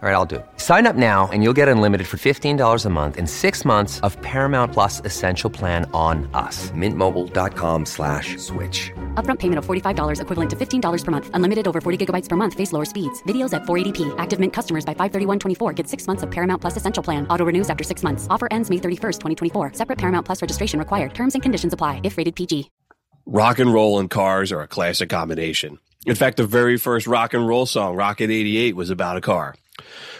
All right, I'll do it. Sign up now and you'll get unlimited for $15 a month in six months of Paramount Plus Essential Plan on us. Mintmobile.com slash switch. Upfront payment of $45 equivalent to $15 per month. Unlimited over 40 gigabytes per month. Face lower speeds. Videos at 480p. Active Mint customers by 531.24 get six months of Paramount Plus Essential Plan. Auto renews after six months. Offer ends May 31st, 2024. Separate Paramount Plus registration required. Terms and conditions apply if rated PG. Rock and roll and cars are a classic combination. In fact, the very first rock and roll song, Rocket 88, was about a car.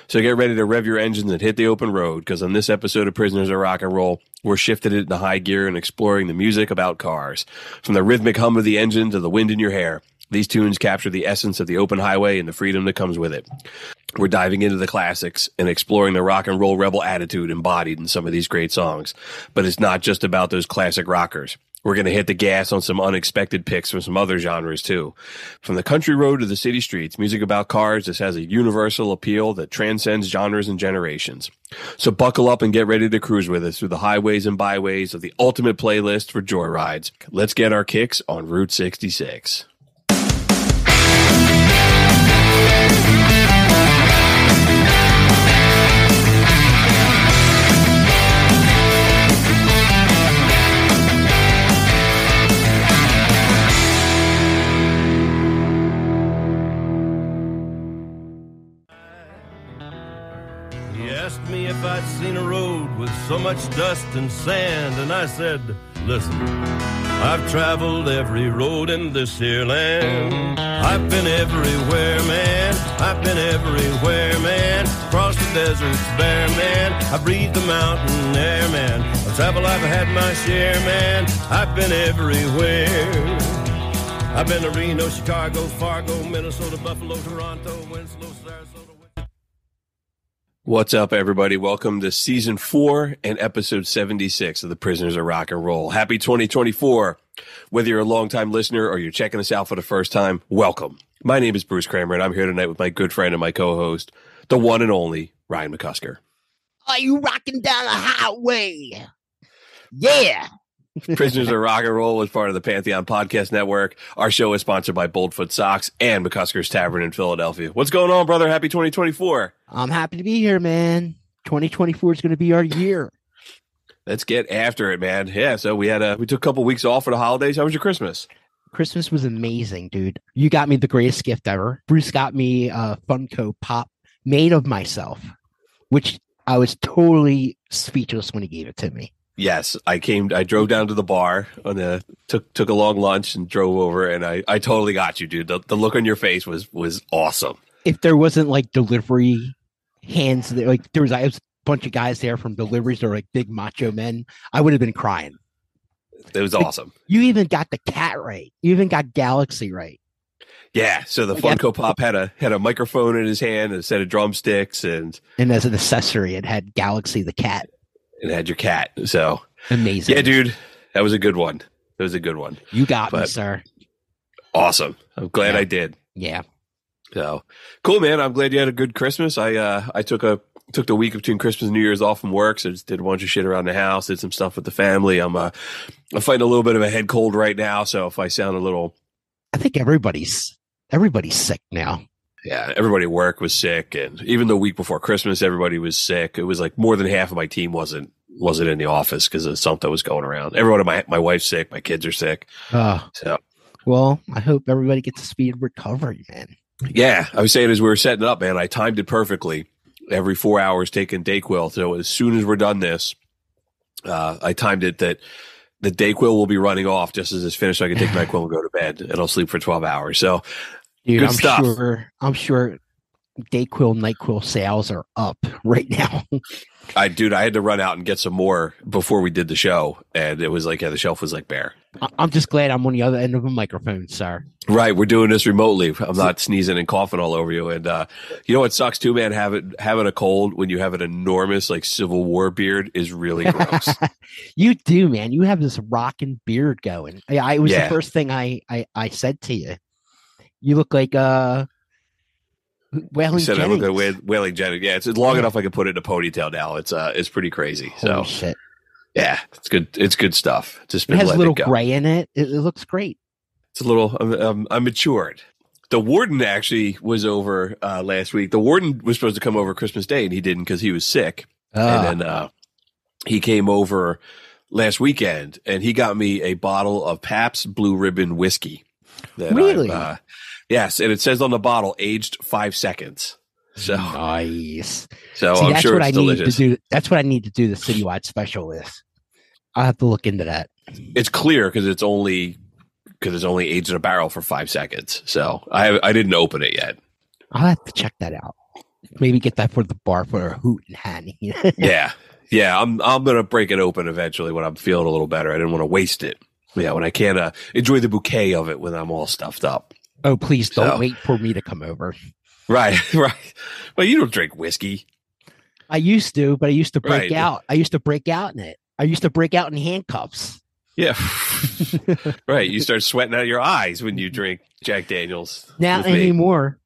So get ready to rev your engines and hit the open road because on this episode of Prisoners of Rock and Roll, we're shifted into high gear and exploring the music about cars. From the rhythmic hum of the engine to the wind in your hair, these tunes capture the essence of the open highway and the freedom that comes with it. We're diving into the classics and exploring the rock and roll rebel attitude embodied in some of these great songs. But it's not just about those classic rockers. We're going to hit the gas on some unexpected picks from some other genres too. From the country road to the city streets, music about cars just has a universal appeal that transcends genres and generations. So buckle up and get ready to cruise with us through the highways and byways of the ultimate playlist for joyrides. Let's get our kicks on Route 66. Much dust and sand, and I said, Listen, I've traveled every road in this here land. I've been everywhere, man. I've been everywhere, man. Across the deserts bare, man. I breathe the mountain air, man. Of travel I've had my share, man. I've been everywhere. I've been to Reno, Chicago, Fargo, Minnesota, Buffalo, Toronto, Winslow. What's up, everybody? Welcome to season four and episode 76 of the Prisoners of Rock and Roll. Happy 2024. Whether you're a longtime listener or you're checking us out for the first time, welcome. My name is Bruce Kramer, and I'm here tonight with my good friend and my co-host, the one and only Ryan McCusker. Are you rocking down the highway? Yeah. Prisoners of Rock and Roll is part of the Pantheon Podcast Network. Our show is sponsored by Boldfoot Socks and McCusker's Tavern in Philadelphia. What's going on, brother? Happy 2024. I'm happy to be here, man. 2024 is going to be our year. Let's get after it, man. Yeah, so we had a we took a couple weeks off for the holidays. How was your Christmas? Christmas was amazing, dude. You got me the greatest gift ever. Bruce got me a Funko Pop made of myself, which I was totally speechless when he gave it to me. Yes, I came. I drove down to the bar on a took took a long lunch and drove over, and I I totally got you, dude. The, the look on your face was was awesome. If there wasn't like delivery hands, there, like there was, I was a bunch of guys there from deliveries that were like big macho men, I would have been crying. It was awesome. You even got the cat right. You even got Galaxy right. Yeah. So the Funko Pop had a had a microphone in his hand, and a set of drumsticks, and And as an accessory, it had Galaxy the cat. it had your cat. So Amazing. yeah, dude, that was a good one. That was a good one. You got me, sir. Awesome. I'm glad Yeah. I did. Yeah. So cool, man. I'm glad you had a good Christmas. I uh I took a took the week between Christmas and New Year's off from work, so just did a bunch of shit around the house, did some stuff with the family. I'm uh I'm fighting a little bit of a head cold right now, so if I sound a little I think everybody's everybody's sick now. yeah, everybody at work was sick and even the week before Christmas everybody was sick. It was like more than half of my team wasn't wasn't in the office because of something was going around. Everyone, my my wife's sick, my kids are sick. Uh, So well, I hope everybody gets a speed recovery, man. Yeah, I was saying as we were setting up, man, I timed it perfectly. Every four hours taking Dayquil. So as soon as we're done this, uh, I timed it that the Dayquil will be running off just as it's finished. So I can take Nyquil and go to bed, and I'll sleep for twelve hours. So Dude, Good I'm stuff. sure I'm sure Dayquil, Nyquil sales are up right now. I, dude, I had to run out and get some more before we did the show, and it was like, yeah, the shelf was like bare. I'm just glad I'm on the other end of a microphone, sir. Right, we're doing this remotely. I'm not sneezing and coughing all over you. And uh, you know what sucks too, man? Having having a cold when you have an enormous like Civil War beard is really gross. you do, man. You have this rocking beard going. I, I it was Yeah. the first thing I, I I said to you. You look like uh you Waylon said I look Jennings. like Waylon Jennings. Yeah, it's long Yeah. enough I can put it in a ponytail now. It's uh, it's pretty crazy. So shit. yeah, it's good. It's good stuff. Just It has a little it gray in it. it. It looks great. It's a little. I'm, I'm, I'm matured. The warden actually was over uh, last week. The warden was supposed to come over Christmas Day, and he didn't because he was sick. Ah, and then uh, he came over last weekend and he got me a bottle of Pabst Blue Ribbon whiskey. Really? uh, yes, and it says on the bottle aged five seconds. So, nice. so See, I'm that's sure what I it's need delicious. to do. That's what I need to do the citywide special with. I'll have to look into that. It's clear because it's only because it's only aged in a barrel for five seconds. So I I didn't open it yet. I'll have to check that out. Maybe get that for the bar for a hoot and hanny. yeah, yeah. I'm I'm gonna break it open eventually when I'm feeling a little better. I didn't want to waste it. Yeah, when I can't uh, enjoy the bouquet of it when I'm all stuffed up. Oh, please don't So- wait for me to come over. Right, right. Well, you don't drink whiskey. I used to, but I used to break Right. out. I used to break out in it. I used to break out in handcuffs. Yeah. right. You start sweating out of your eyes when you drink Jack Daniels. Not anymore.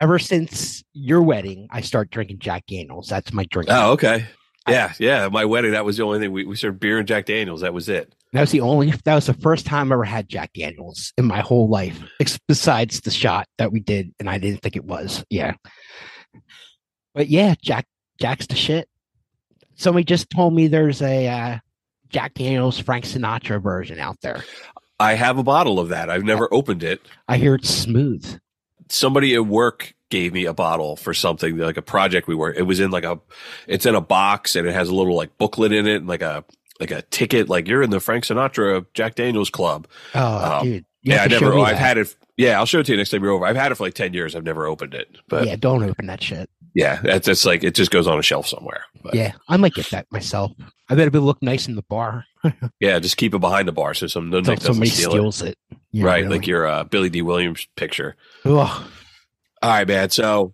Ever since your wedding, I start drinking Jack Daniels. That's my drink. Oh, okay. Yeah, yeah. My wedding, that was the only thing. We, we served beer and Jack Daniels. That was it. That was the only. That was the first time I ever had Jack Daniels in my whole life, besides the shot that we did, and I didn't think it was. Yeah, but yeah, Jack Jack's the shit. Somebody just told me there's a uh, Jack Daniels Frank Sinatra version out there. I have a bottle of that. I've never opened it. I hear it's smooth. Somebody at work gave me a bottle for something like a project we were. It was in like a, it's in a box and it has a little like booklet in it and like a like a ticket. Like you're in the Frank Sinatra Jack Daniels Club. Oh, Um, dude, you yeah, I never. I've that. had it. Yeah, I'll show it to you next time you're over. I've had it for like ten years. I've never opened it, but yeah, don't open that shit. Yeah, that's just like it just goes on a shelf somewhere. But yeah. I might get that myself. I bet it would look nice in the bar. Yeah, just keep it behind the bar so some doesn't somebody steal steals it. it. Yeah, right, really. like your uh, Billy Dee Williams picture. Ugh, All right, man. So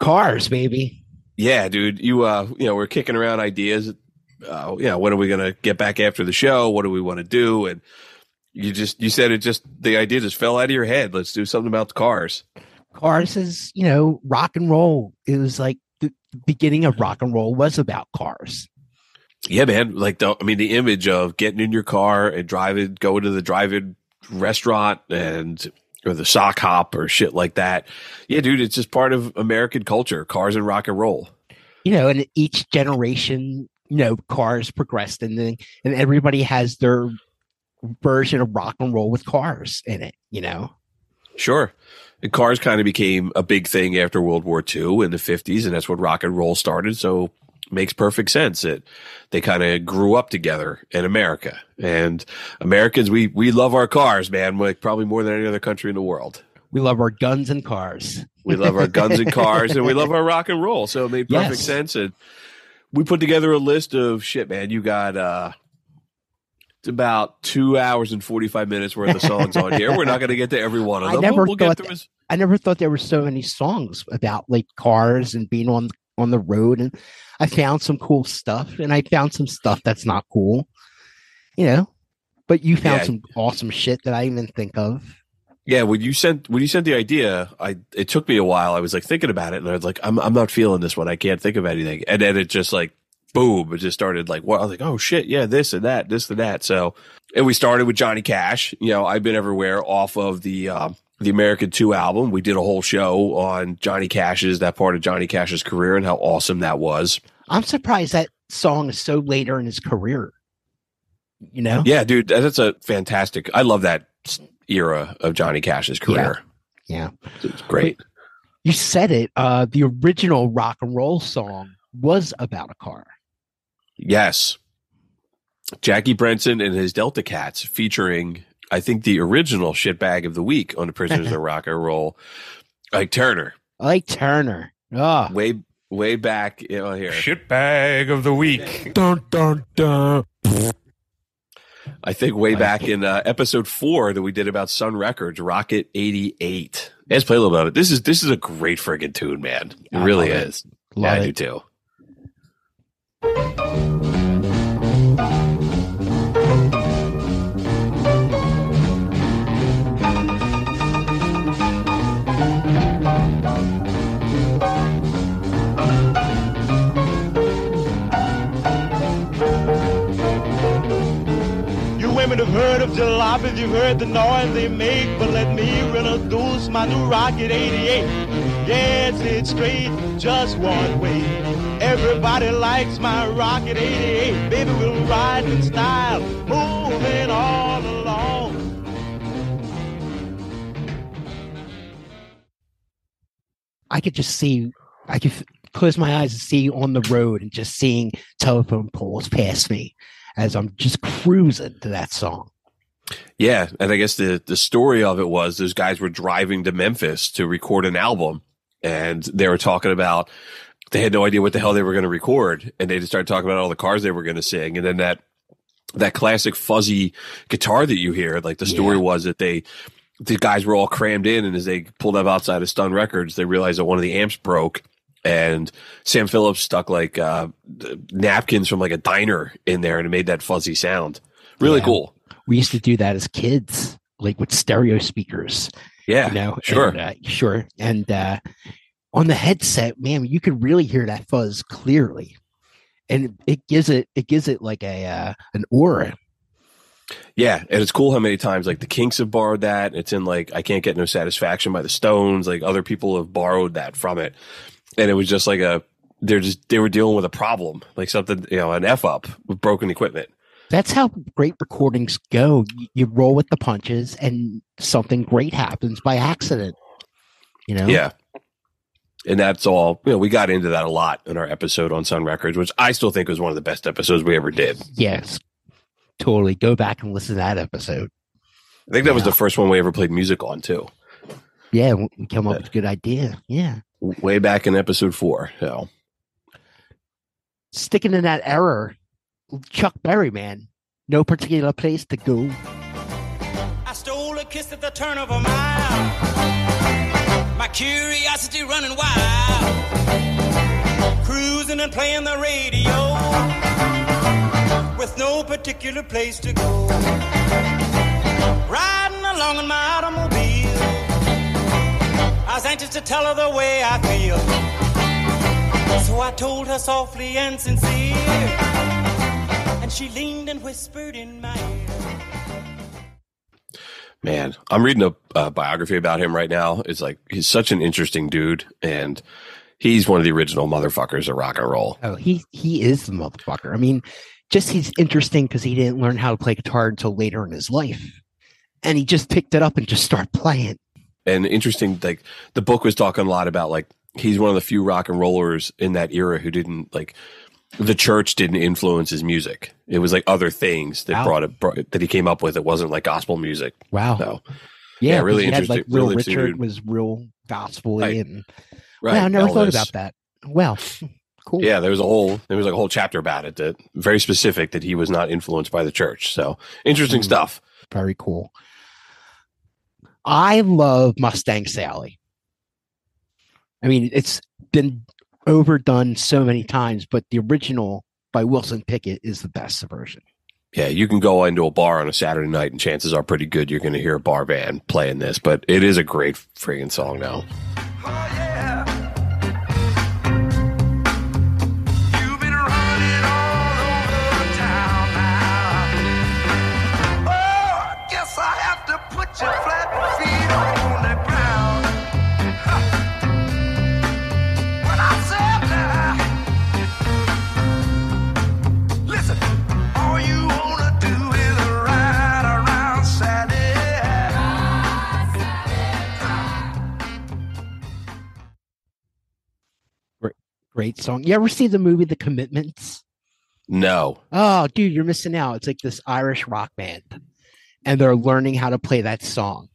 cars, baby. yeah, dude, you uh, you know, we're kicking around ideas. Uh, yeah, when are we gonna get back after the show? What do we want to do? And you just you said it just the idea just fell out of your head. Let's do something about the cars. Cars is, you know, rock and roll. It was like the the beginning of rock and roll was about cars. Yeah, man. Like the, I mean, the image of getting in your car and driving, going to the drive-in restaurant and or the sock hop or shit like that. Yeah, dude, it's just part of American culture, cars and rock and roll. You know, and each generation, you know, cars progressed and then and everybody has their version of rock and roll with cars in it, you know. Sure. And cars kind of became a big thing after World War II in the 50s, and that's when rock and roll started. So makes perfect sense that they kind of grew up together in America. And Americans, we we love our cars, man, like probably more than any other country in the world. We love our guns and cars. We love our guns and cars, and we love our rock and roll. So it made perfect Yes. sense. And we put together a list of shit, man. You got uh it's about two hours and forty five minutes worth of songs on here. We're not going to get to every one of them. I never We'll, thought through that- as- I never thought there were so many songs about like cars and being on on the road and I found some cool stuff and I found some stuff that's not cool. You know. But you found Yeah. some awesome shit that I didn't even think of. Yeah, when you sent when you sent the idea, I it took me a while. I was like thinking about it, and I was like, I'm I'm not feeling this one. I can't think of anything. And then it just like boom, it just started like what I was like, oh shit, yeah, this and that, this and that. So and we started with Johnny Cash. You know, I've been everywhere off of the um, the American Two album. We did a whole show on Johnny Cash's that part of Johnny Cash's career and how awesome that was. I'm surprised that song is so later in his career. You know? Yeah, dude, that's a fantastic. I love that era of Johnny Cash's career. Yeah. It's great. You said it. Uh, the original rock and roll song was about a car. Yes. Jackie Brenston and his Delta Cats featuring, I think, the original shitbag of the week on the Prisoners of Rock and Roll, Ike Turner. Ike Turner. Oh, Way way back you know, here. Shitbag of the week. dun, dun, dun. I think way back in uh, episode four that we did about Sun Records, Rocket eighty eight. Let's play a little bit of it. This is this is a great friggin' tune, man. It I really it. is. Love yeah, I do too. You women have heard of jalopies, you've heard the noise they make, but let me introduce my new Rocket 88. Yes, it's straight, just one way. Everybody likes my Rocket 88. Baby, we'll ride in style, moving all along. I could just see, I could close my eyes and see on the road and just seeing telephone poles pass me as I'm just cruising to that song. Yeah, and I guess the the story of it was those guys were driving to Memphis to record an album, and they were talking about they had no idea what the hell they were going to record, and they just started talking about all the cars they were going to sing, and then that that classic fuzzy guitar that you hear, like the story Yeah. was that they the guys were all crammed in, and as they pulled up outside of Sun Records, they realized that one of the amps broke. And Sam Phillips stuck like uh, napkins from like a diner in there, and it made that fuzzy sound. Really Yeah. cool. We used to do that as kids, like with stereo speakers. Yeah, you know, sure. and, uh, sure. And uh, on the headset, man, you could really hear that fuzz clearly, and it gives it it gives it like a uh, an aura. Yeah, and it's cool how many times like the Kinks have borrowed that. It's in like I can't get no satisfaction by the Stones. Like other people have borrowed that from it, and it was just like a they're just they were dealing with a problem, like something you know an f up with broken equipment. That's how great recordings go. You, roll with the punches, and something great happens by accident. You know, Yeah, and that's all. You know, we got into that a lot in our episode on Sun Records, which I still think was one of the best episodes we ever did. Yes, totally. Go back and listen to that episode. I think that was the first one we ever played music on too, Yeah, we come up with a good idea. Yeah, way back in episode four. So sticking in that error, Chuck Berry, man. No particular place to go. I stole a kiss at the turn of a mile. My curiosity running wild. Cruising and playing the radio. With no particular place to go. Riding along in my automobile. I was anxious to tell her the way I feel. So I told her softly and sincere. And she leaned and whispered in my ear. Man, I'm reading a uh, biography about him right now. It's like he's such an interesting dude, and he's one of the original motherfuckers of rock and roll. Oh, he he is the motherfucker. I mean, just he's interesting because he didn't learn how to play guitar until later in his life, and he just picked it up and just started playing. And interesting, like the book was talking a lot about like he's one of the few rock and rollers in that era who didn't like the church didn't influence his music. It was like other things that Wow. brought it brought, that he came up with. It wasn't like gospel music. Wow. So Yeah, Yeah, really he had, like interesting- real really Richard dude. was real gospel Right. and right, wow, I never thought about that. Well, cool. Yeah, there was a whole there was like a whole chapter about it that very specific that he was not influenced by the church. So interesting Mm. stuff. very cool. I love Mustang Sally. I mean, it's been overdone so many times, but the original by Wilson Pickett is the best version. Yeah, you can go into a bar on a Saturday night, and chances are pretty good you're going to hear a bar band playing this. But it is a great friggin' song now. Oh, You've Great song. You ever see the movie The Commitments? No. Oh, dude, you're missing out. It's like this Irish rock band, and they're learning how to play that song.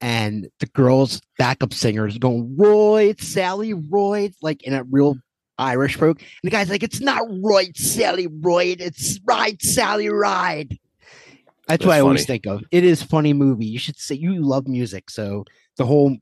And the girls' backup singer is going, Roy, Sally Roy, like in a real Irish broke. And the guy's like, it's not Roy, Sally Roy, it's Ride, Sally Ride. That's, That's what I always think of. It is funny movie. You should say you love music, so the whole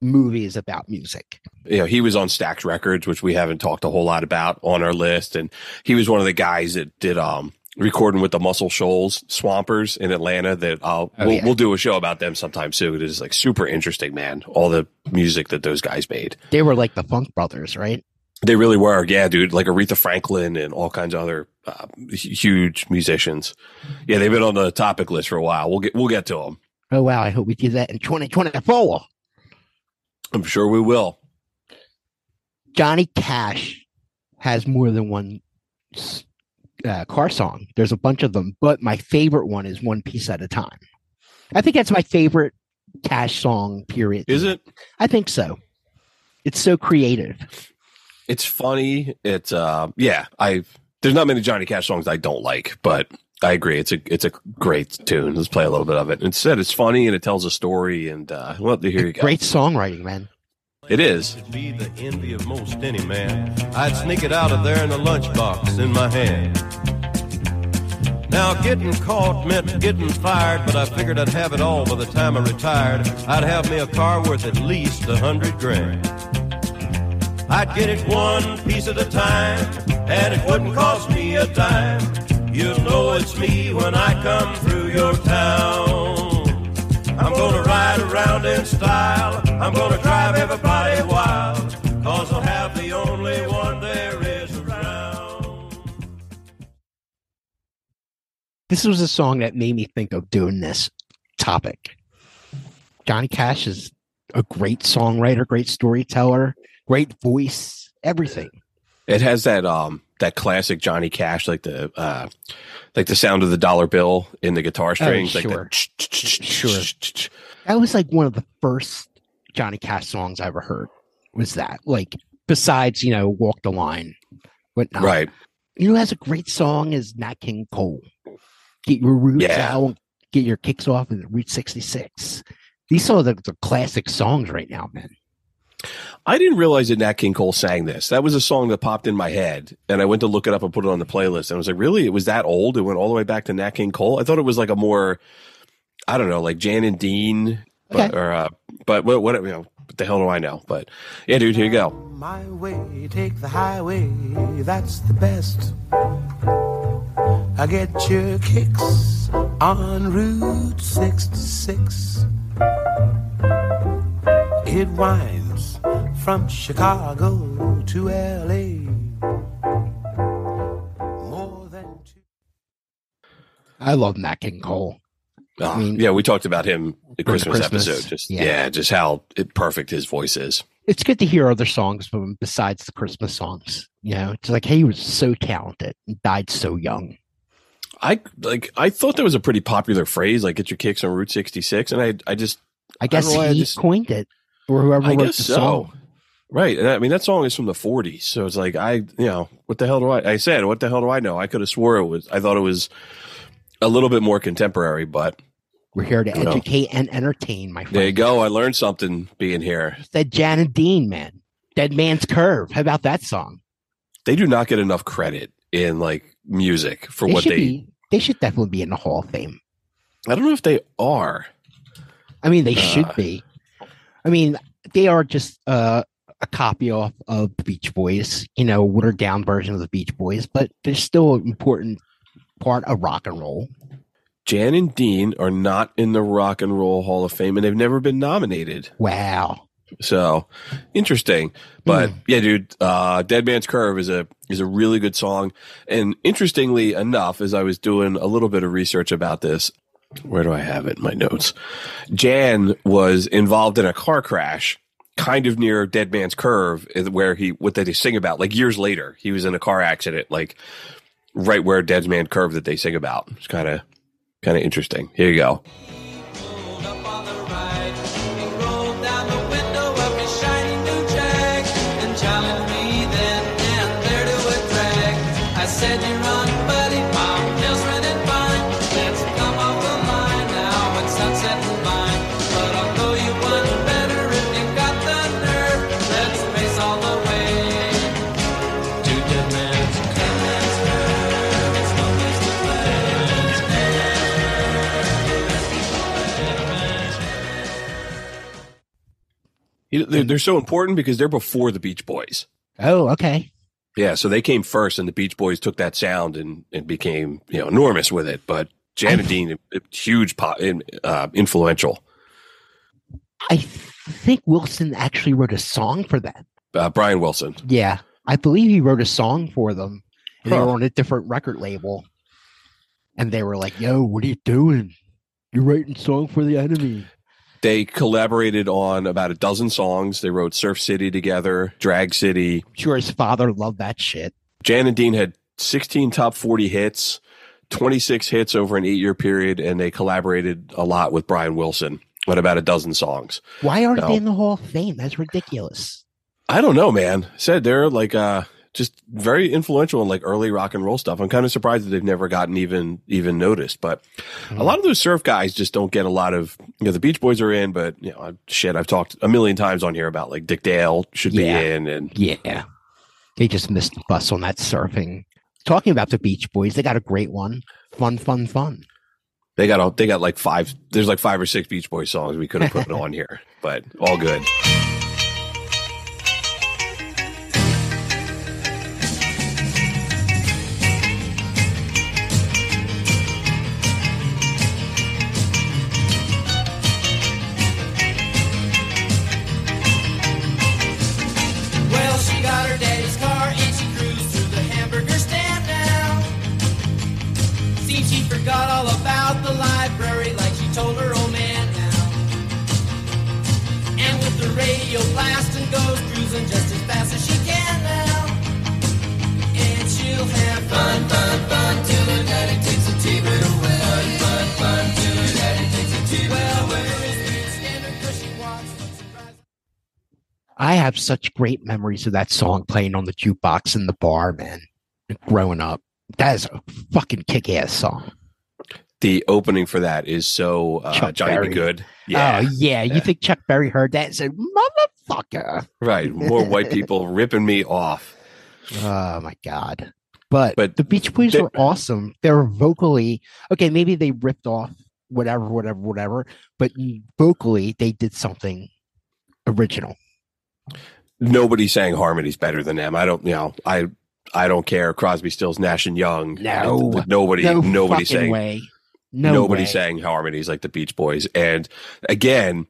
movie is about music. you know, he was on Stax Records, which we haven't talked a whole lot about on our list. And he was one of the guys that did, um, recording with the Muscle Shoals Swampers in Atlanta that I'll, Oh, we'll, yeah. we'll do a show about them sometime soon. It is like super interesting, man. All the music that those guys made. They were like the Funk Brothers, right? They really were. Yeah, dude. Like Aretha Franklin and all kinds of other uh, huge musicians. Yeah. They've been on the topic list for a while. We'll get, we'll get to them. Oh wow, I hope we do that in 2024. I'm sure we will. Johnny Cash has more than one uh, car song. There's a bunch of them, but my favorite one is One Piece at a Time. I think that's my favorite Cash song, period. Is it? I think so. It's so creative. it's funny. It's uh yeah, I there's not many Johnny Cash songs I don't like, but I agree. It's a it's a great tune. Let's play a little bit of it. Instead, it's funny and it tells a story. And uh, well, here you go. Great songwriting, man. It is. be the envy of most any man. I'd sneak it out of there in a lunchbox in my hand. Now, getting caught meant getting fired, but I figured I'd have it all by the time I retired. I'd have me a car worth at least a hundred grand. I'd get it one piece at a time, and it wouldn't cost me a dime. You'll know it's me when I come through your town. I'm gonna ride around in style. I'm gonna drive everybody wild. Cause I'll have the only one there is around. This was a song that made me think of doing this topic. Johnny Cash is a great songwriter, great storyteller, great voice, everything. It has that um that classic Johnny Cash like the uh like the sound of the dollar bill in the guitar strings. Oh, sure. Like the Sure. That was like one of the first Johnny Cash songs I ever heard. Was that like besides you know Walk the Line, whatnot. right. You know, who has a great song is Nat King Cole. Get your roots Yeah. out, get your kicks off with Route 66. These are the, the classic songs right now, man. I didn't realize that Nat King Cole sang this. That was a song that popped in my head, and I went to look it up and put it on the playlist. And I was like, "Really? It was that old? It went all the way back to Nat King Cole." I thought it was like a more, I don't know, like Jan and Dean, but Okay. or uh, but what, what you know, what the hell do I know? But yeah, dude, here you go. My way, take the highway, that's the best. I get your kicks on Route 66. It winds from Chicago to LA. More than two. I love Nat King Cole. Uh, mean- yeah, we talked about him the Christmas, Christmas, episode. Just yeah. yeah. just how it, perfect his voice is. It's good to hear other songs from him besides the Christmas songs. You know, it's like, hey, he was so talented and died so young. I like. I thought that was a pretty popular phrase, like "get your kicks on Route 66," and I, I just I guess don't know why I he just- coined it, or whoever I wrote guess the so. song. Right. I mean, that song is from the 40s. So it's like, I, you know, what the hell do I, I said, what the hell do I know? I could have swore it was, I thought it was a little bit more contemporary, but We're here to You know. educate and entertain, my friend. there you go. I learned something being here. That Jan and Dean, man. Dead Man's Curve. How about that song? They do not get enough credit in like music for They what they, be. They should definitely be in the Hall of Fame. I don't know if they are. I mean, they should Uh. be. I mean, they are just uh, a copy off of the Beach Boys, you know, watered down version of the Beach Boys, but they're still an important part of rock and roll. Jan and Dean are not in the Rock and Roll Hall of Fame and they've never been nominated. Wow. So interesting. But yeah, dude, uh, Dead Man's Curve is a is a really good song. And interestingly enough, as I was doing a little bit of research about this, where do I have it in my notes? Jan was involved in a car crash kind of near Dead Man's Curve where he what did they sing about like years later. He was in a car accident like right where Dead Man's Curve that they sing about. It's kind of kind of interesting. Here you go. They're, they're so important because they're before the Beach Boys. Oh, okay. Yeah, so they came first, and the Beach Boys took that sound and, and became you know enormous with it. But Jan and Dean, huge, pop, uh, influential. I think Wilson actually wrote a song for them. Uh, Brian Wilson. Yeah, I believe he wrote a song for them. And They were on a different record label, and they were like, "Yo, what are you doing? You're writing song for the enemy." They collaborated on about a dozen songs. They wrote Surf City together, Drag City. Sure, his father loved that shit. Jan and Dean had 16 top 40 hits, 26 hits over an eight year period, and they collaborated a lot with Brian Wilson on about a dozen songs. Why aren't No. they in the Hall of Fame? That's ridiculous. I don't know, man. Said they're like uh just very influential in like early rock and roll stuff. I'm kind of surprised that they've never gotten even even noticed. But a hmm. lot of those surf guys just don't get a lot of you know the Beach Boys are in, but you know shit I've talked a million times on here about like Dick Dale should Yeah. be in and Yeah, they just missed the bus on that surfing. Talking about the Beach Boys, they got a great one. Fun, fun, fun. they got a, they got like five there's like five or six Beach Boys songs we could have put on here, but all good. she forgot all about the library like she told her old man now. And with the radio blasting, goes cruising just as fast as she can now. And she'll have fun, fun, fun, till her daddy takes a T-bird away. Fun, fun, fun, till her daddy takes a T-bird away. I have such great memories of that song playing on the jukebox in the bar, man, growing up that is a fucking kick-ass song. The opening for that is so uh, Johnny Berry. Be Good. Yeah. Oh yeah, you think Chuck Berry heard that and said, "Motherfucker"? Right. More white people ripping me off. Oh my god! But But the Beach Boys they- were awesome. They were vocally okay. Maybe they ripped off whatever, whatever, whatever. But vocally, they did something original. Nobody sang harmonies better than them. I don't, you know, I I don't care. Crosby, Stills, Nash and Young. No. nobody, no nobody sang. way. No nobody way. sang harmonies like the Beach Boys. And again,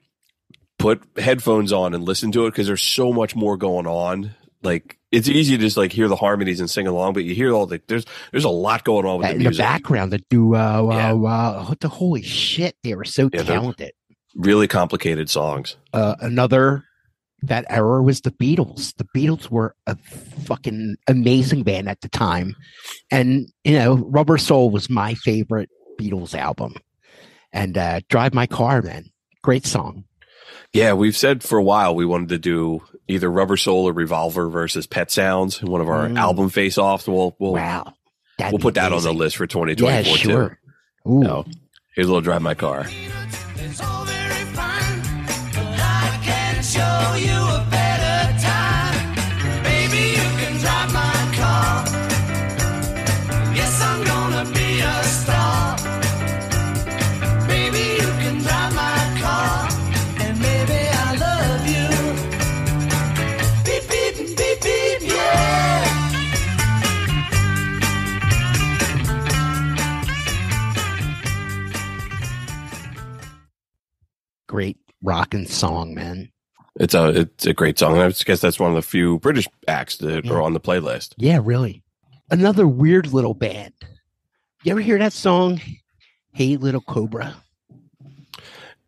put headphones on and listen to it because there's so much more going on. Like it's easy to just like hear the harmonies and sing along, but you hear all the there's there's a lot going on with That the in the background, the do uh, Yeah. uh, uh, what the holy shit! They were so Yeah, talented. Really complicated songs. uh, another that era was the Beatles. The Beatles were a fucking amazing band at the time, and you know, Rubber Soul was my favorite Beatles album, and uh, Drive My Car, man, great song. Yeah, we've said for a while we wanted to do either Rubber Soul or Revolver versus Pet Sounds in one of our Mm. album face offs. We'll we'll Wow, That'd we'll be put that on the list for 2024 Yeah, sure. Ooh, too. Here's a little drive my car. Can show you a better time. Baby, you can drive my car. Yes, I'm gonna be a star. Baby, you can drive my car, and great song, man. It's a it's a great song. And I guess that's one of the few British acts that Yeah. are on the playlist. Yeah, really. Another weird little band. You ever hear that song, "Hey Little Cobra"?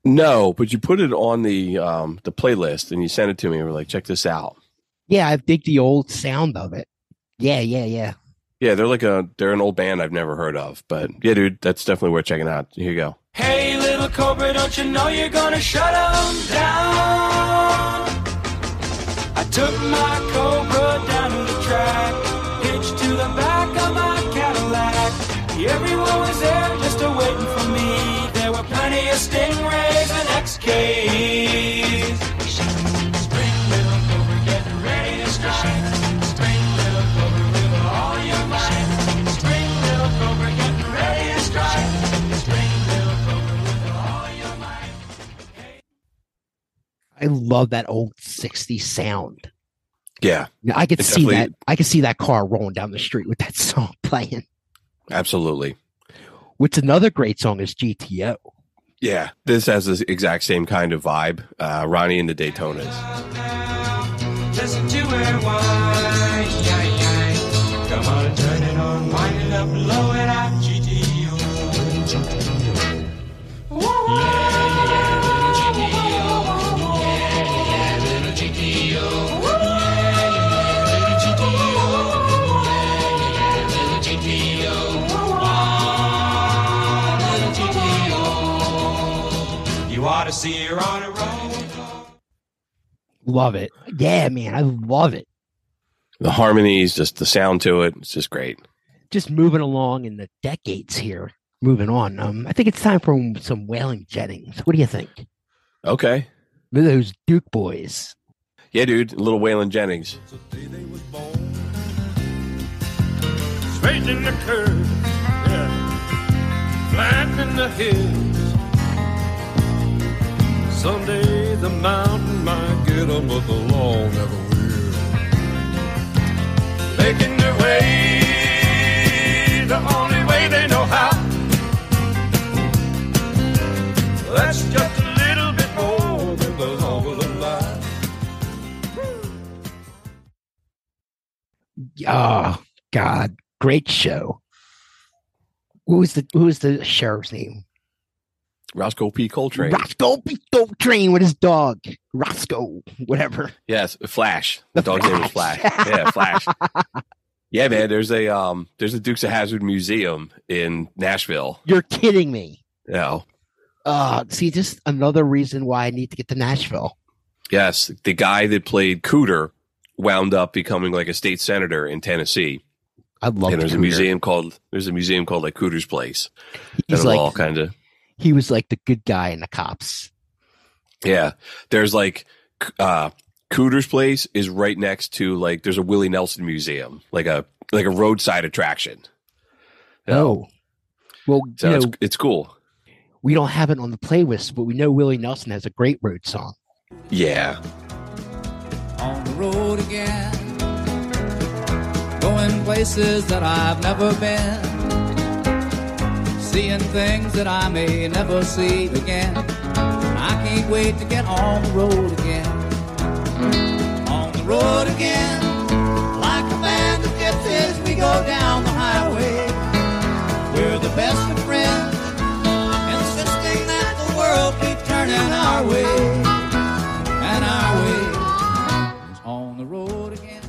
No, but you put it on the um the playlist and you sent it to me and we're like, check this out. Yeah, I dig the old sound of it. Yeah, yeah, yeah. Yeah, they're like a they're an old band I've never heard of, but yeah, dude, that's definitely worth checking out. Here you go. Hey, little cobra, don't you know you're gonna shut 'em down? I took my cobra down to the track, hitched to the back of my Cadillac. Everyone was there just a waiting for me. There were plenty of stingrays and XKs. I love that old 60s sound. Yeah, Now, I could see that. I could see that car rolling down the street with that song playing. absolutely. Which another great song is GTO. Yeah, this has the exact same kind of vibe. Uh, Ronnie and the Daytonas. Listen ought to see her on a roll. Love it. Yeah, man, I love it. The harmonies, just the sound to it, it's just great. Just moving along in the decades here. Moving on. Um, I think it's time for some Waylon Jennings. What do you think? Okay. Those Duke boys. Yeah, dude. Little Waylon Jennings. Straight in the curve, yeah. Flat in the hills. Someday the mountain might get 'em, but the law never will. Making their way the only way they know how. That's just a little bit more than the law will allow. Oh God, great show. Who was the who was the sheriff's name? Rosco P. Coltrane. Rosco P. Coltrane with his dog. Rosco, whatever. Yes, Flash. The dog's name is Flash. Yeah, Flash. Yeah, man. There's a um, there's a Dukes of Hazzard museum in Nashville. You're kidding me. Know, Uh see, just another reason why I need to get to Nashville. yes, the guy that played Cooter wound up becoming like a state senator in Tennessee. I love and there's a museum called there's a museum called like Cooter's Place. He's like all kind of he was like the good guy in the cops. yeah. There's like uh Cooter's Place is right next to like there's a Willie Nelson museum, like a like a roadside attraction. Oh. Well, So you it's, it's cool. we don't have it on the playlist, but we know Willie Nelson has a great road song. Yeah. on the road again. Going places that I've never been. Seeing things that I may never see again. I can't wait to get on the road again. On the road again. Like a band of gypsies, we go down the highway. We're the best of friends. Insisting that the world keep turning our way. And our way is on the road again.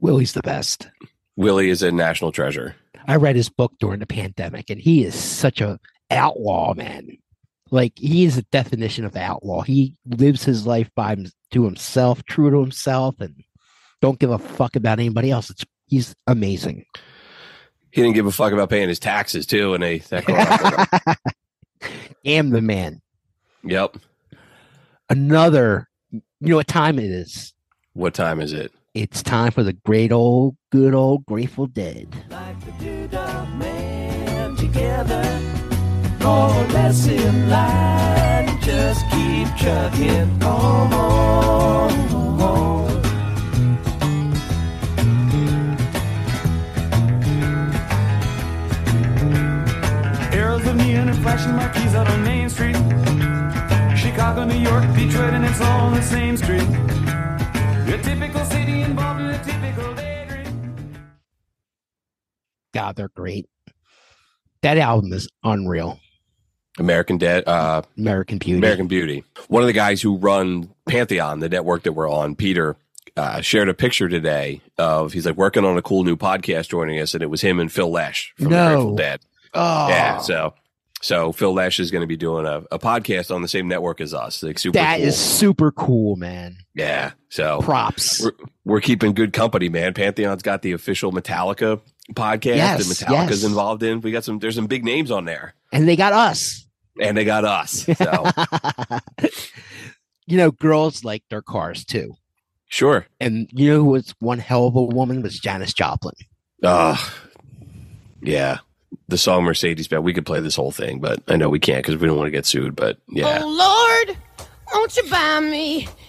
Willie's the best. Willie is a national treasure. I read his book during the pandemic, and he is such a outlaw, man. Like he is a definition of outlaw. He lives his life by to himself, true to himself, and don't give a fuck about anybody else. It's he's amazing. He didn't give a fuck about paying his taxes too, and they that. Damn the man. yep. Another, you know what time it is? What time is it? It's time for the great old, good old Grateful Dead. man together. More or less in line. Just keep trucking on. Arrows of neon and flashing marquees out on Main Street. Chicago, New York, Detroit, and it's all the same street. God, they're great. That album is unreal. American Dead. Uh, American Beauty. American Beauty. One of the guys who run Pantheon, the network that we're on, Peter, uh, shared a picture today of he's like working on a cool new podcast joining us, and it was him and Phil Lesh from No. Grateful Dead. Oh, Yeah, so so Phil Lesh is going to be doing a, a podcast on the same network as us. Like super. that cool. is super cool, man. yeah. So Props. we're, we're keeping good company, man. Pantheon's got the official Metallica podcast Yes, that Metallica's yes. involved in. We got some. There's some big names on there, And they got us. and they got us. So you know, girls like their cars too. sure. And you know who was one hell of a woman was Janis Joplin. Uh, yeah. The song Mercedes Benz. We could play this whole thing, but I know we can't because we don't want to get sued. But yeah, Oh Lord, Won't you buy me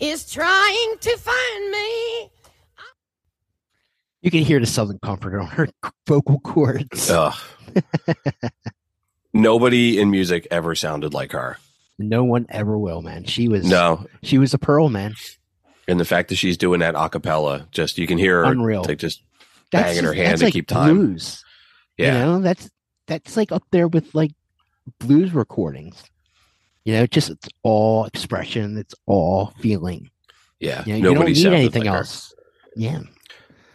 is trying to find me. You can hear the Southern Comfort on her vocal cords. Ugh. Nobody in music ever sounded like her. No one ever will, man. She was No. She was a pearl, man. And the fact that she's doing that a cappella, just you can hear her Unreal. like just That's banging her just- hand to like keep time. Blues. Yeah. You know, that's that's like up there with like blues recordings. You know, just it's all expression, it's all feeling. Yeah. You, know, you don't need anything else. Yeah.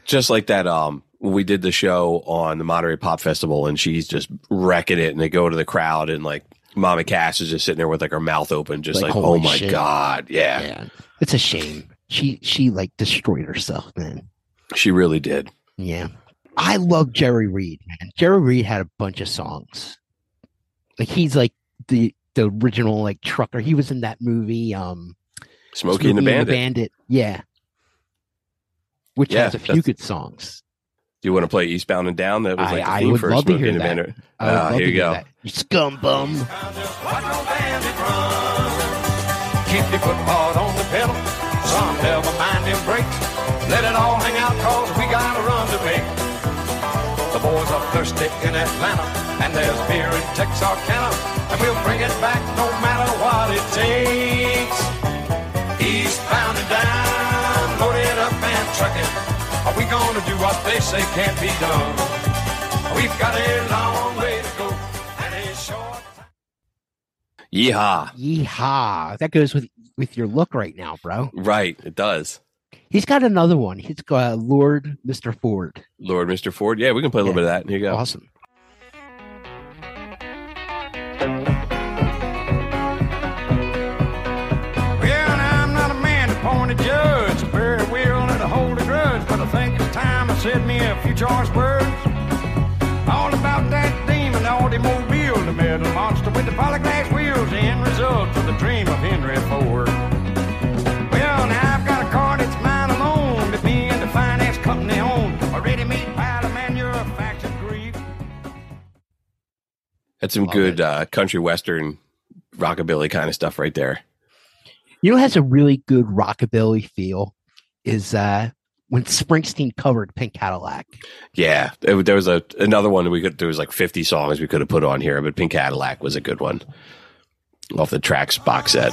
Just like that, um, we did the show on the Monterey Pop Festival and she's just wrecking it and they go to the crowd and like Mama Cass is just sitting there with like her mouth open, just Like, like, oh my shit. God. Yeah. Yeah. It's a shame. She she like destroyed herself, man. She really did. Yeah. I love Jerry Reed, man. Jerry Reed had a bunch of songs. Like he's like the the original like trucker. He was in that movie, um Smokey and the Bandit. Bandit. Yeah. Which Yeah, has a few that's- good songs. Do you want to play Eastbound and Down? That was I, like the I theme would for love to Smokey hear and the that. Bandit. I would Ah, here you go. that. You scum bum. Keep your foot hard on the pedal. Some never mind them brakes. Let it all hang out The boys are thirsty in Atlanta and there's beer in Texarkana and we'll bring it back no matter what it takes. Eastbound and down, load it up and truck it. Are we gonna do what they say can't be done? We've got a long way to go and a short Yeehaw. Yeehaw. That goes with with your look right now, bro. Right. It does. He's got another one. He's got uh, Lord Mr. Ford. Lord Mr. Ford. Yeah, we can play a little bit of that. Here you go. Awesome. Well, now, I'm not a man to judge, very will and to hold a grudge, but I think it's time I said me a few choice words. That's some good uh, country western rockabilly kind of stuff right there. You know what has a really good rockabilly feel is uh when Springsteen covered Pink Cadillac. Yeah, there, there was a another one that we could. There was like fifty songs we could have put on here, but Pink Cadillac was a good one off the tracks box set.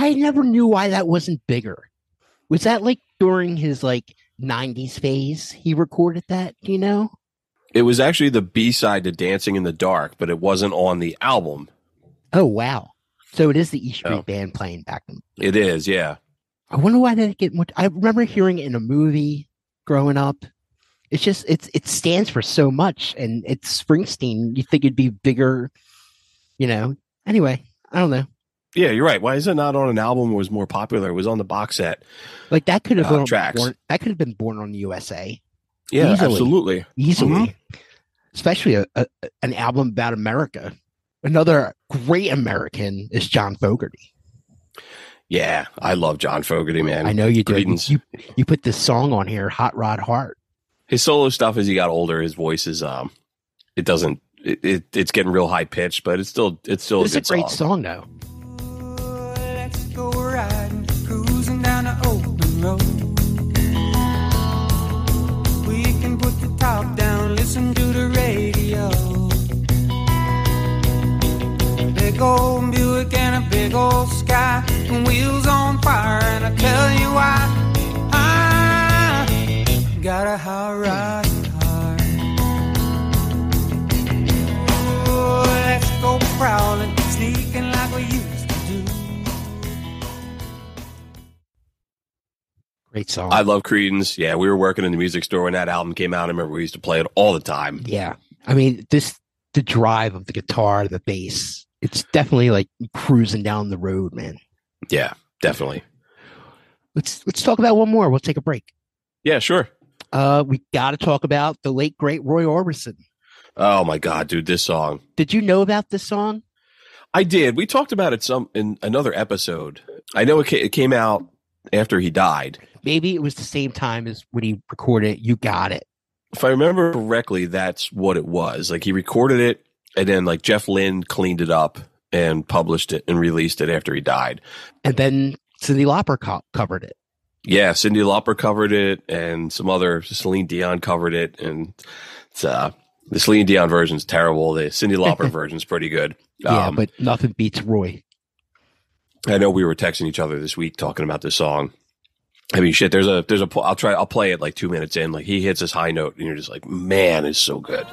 I, never knew why that wasn't bigger. Was that like during his like 90s phase he recorded that? Do you know? It was actually the B side to Dancing in the Dark, but it wasn't on the album. Oh wow. So it is the E Street Oh. band playing back then. It is, yeah. I wonder why they didn't get much. I remember hearing it in a movie growing up. It's just it's it stands for so much, and it's Springsteen. You think it'd be bigger, you know? Anyway, I don't know. Yeah, you're right. Why is it not on an album? That was more popular. It was on the box set. Like that could have Uh, been tracks. born. That could have been born on the USA. Yeah, Easily. absolutely. easily, Mhm. especially a, a, an album about America. Another great American is John Fogerty. Yeah, I love John Fogerty, man. I know you do. You, you you put this song on here, Hot Rod Heart. His solo stuff as he got older, his voice is um, it doesn't. It, it it's getting real high pitched, but it's still it's still It's a a great song. song, though. Road. We can put the top down, listen to the radio. Big old Buick and a big old sky, and wheels on fire, and I tell you why. I got a high rise heart. Oh, let's go prowling, sneaking like we used Great song. I love Creedence. Yeah, we were working in the music store when that album came out. I remember we used to play it all the time. Yeah. I mean, this the drive of the guitar, the bass. It's definitely like cruising down the road, man. Yeah, definitely. Let's let's talk about one more. We'll take a break. Yeah, sure. Uh, we got to talk about the late great Roy Orbison. Oh my god, dude, this song. Did you know about this song? I did. We talked about it some in another episode. I know it, ca- it came out after he died. Maybe it was the same time as when he recorded "You Got It." If I remember correctly, that's what it was. Like he recorded it, and then like Jeff Lynne cleaned it up and published it and released it after he died. And then Cyndi Lauper co- covered it. Yeah, Cyndi Lauper covered it, and some other Celine Dion covered it, and it's uh the Celine Dion version's terrible. The Cyndi Lauper version's pretty good. yeah, Um, but nothing beats Roy. I know we were texting each other this week talking about this song. I mean, shit. There's a there's a. I'll try. I'll play it like two minutes in. Like he hits his high note, and you're just like, man, it's so good.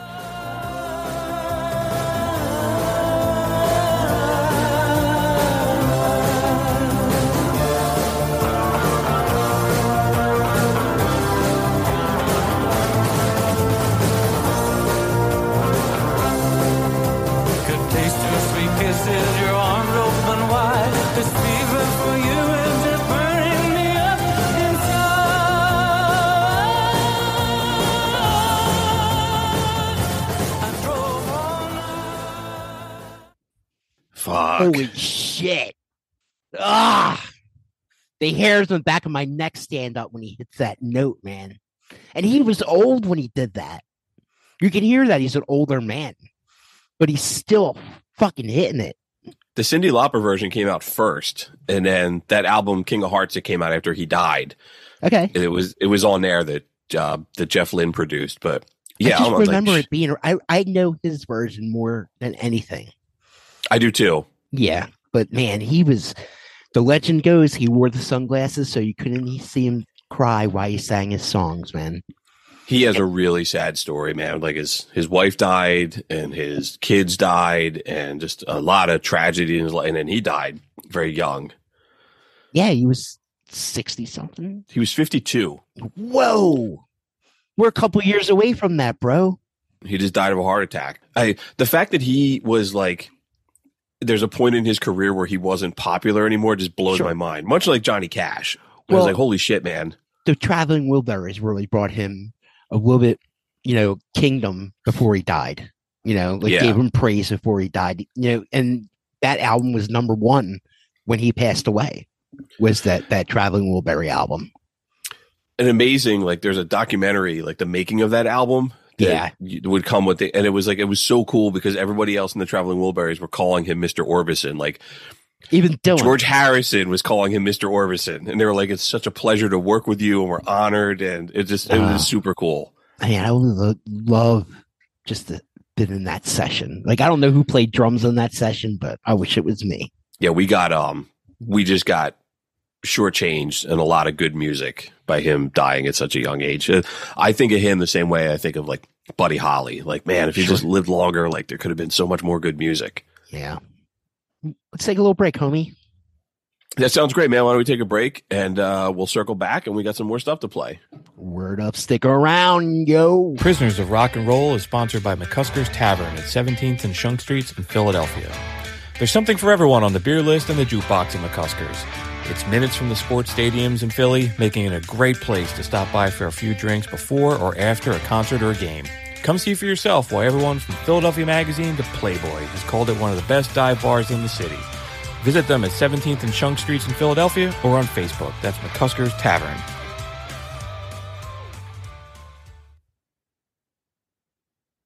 The hairs on the back of my neck stand up when he hits that note, man. And he was old when he did that. You can hear that he's an older man, but he's still fucking hitting it. The Cyndi Lauper version came out first, and then that album King of Hearts that came out after he died. Okay. It was it was on there that uh, that Jeff Lynne produced, but yeah, I just like, remember it being. I I know his version more than anything. I do too. Yeah, but man, he was. The legend goes he wore the sunglasses so you couldn't see him cry while he sang his songs. Man, He has a really sad story, man. Like his his wife died, and his kids died, and just a lot of tragedy in his life. And then he died very young. yeah, he was sixty something. He was 52. Whoa, we're a couple years away from that, bro. He just died of a heart attack. I the fact that he was like there's a point in his career where he wasn't popular anymore just blows Sure. my mind. Much like Johnny Cash. I was like, holy shit, man. The traveling Wilburys really brought him a little bit, you know, kingdom before he died. You know, like Yeah. gave him praise before he died. You know, and that album was number one when he passed away. Was that that traveling Wilbury album? An amazing, like there's a documentary, like the making of that album. Yeah. would come with it, and it was like it was so cool because everybody else in the Traveling Wilburys were calling him Mr. Orbison. Like Even Dylan. George Harrison was calling him Mr. Orbison, and they were like, "It's such a pleasure to work with you, and we're honored." And it just it was super cool. Man, I would lo- love just to been in that session. Like I don't know who played drums in that session, but I wish it was me. Yeah, we got um, we just got shortchanged and a lot of good music by him dying at such a young age. Uh, I think of him the same way I think of like Buddy Holly. Like, man, if he Sure. just lived longer, like there could have been so much more good music. Yeah. Let's take a little break, homie. That sounds great, man. Why don't we take a break and uh, we'll circle back and we got some more stuff to play. Word up, stick around, yo. Prisoners of Rock and Roll is sponsored by McCusker's Tavern at 17th and Shunk Streets in Philadelphia. There's something for everyone on the beer list and the jukebox at McCusker's. It's minutes from the sports stadiums in Philly, making it a great place to stop by for a few drinks before or after a concert or a game. Come see for yourself why everyone from Philadelphia Magazine to Playboy has called it one of the best dive bars in the city. Visit them at 17th and Shunk Streets in Philadelphia or on Facebook. That's McCusker's Tavern.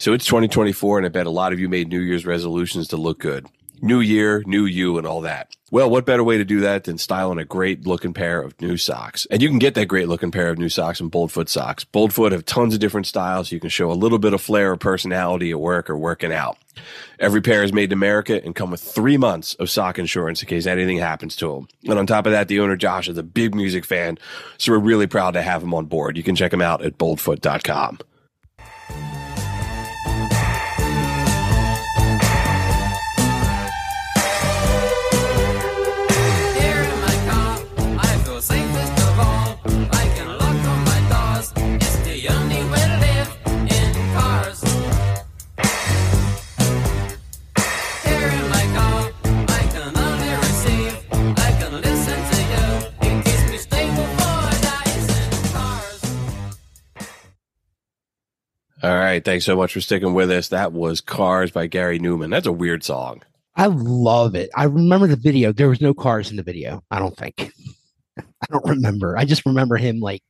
So it's 2024, and I bet a lot of you made New Year's resolutions to look good. New year, new you, and all that. Well, what better way to do that than styling a great looking pair of new socks? And you can get that great looking pair of new socks in Boldfoot socks. Boldfoot have tons of different styles. You can show a little bit of flair or personality at work or working out. Every pair is made in America and come with three months of sock insurance in case anything happens to them. And on top of that, the owner Josh is a big music fan, so we're really proud to have him on board. You can check him out at boldfoot.com. All right. Thanks so much for sticking with us. That was Cars by Gary Numan. That's a weird song. I love it. I remember the video. There was no cars in the video. I don't think. I don't remember. I just remember him like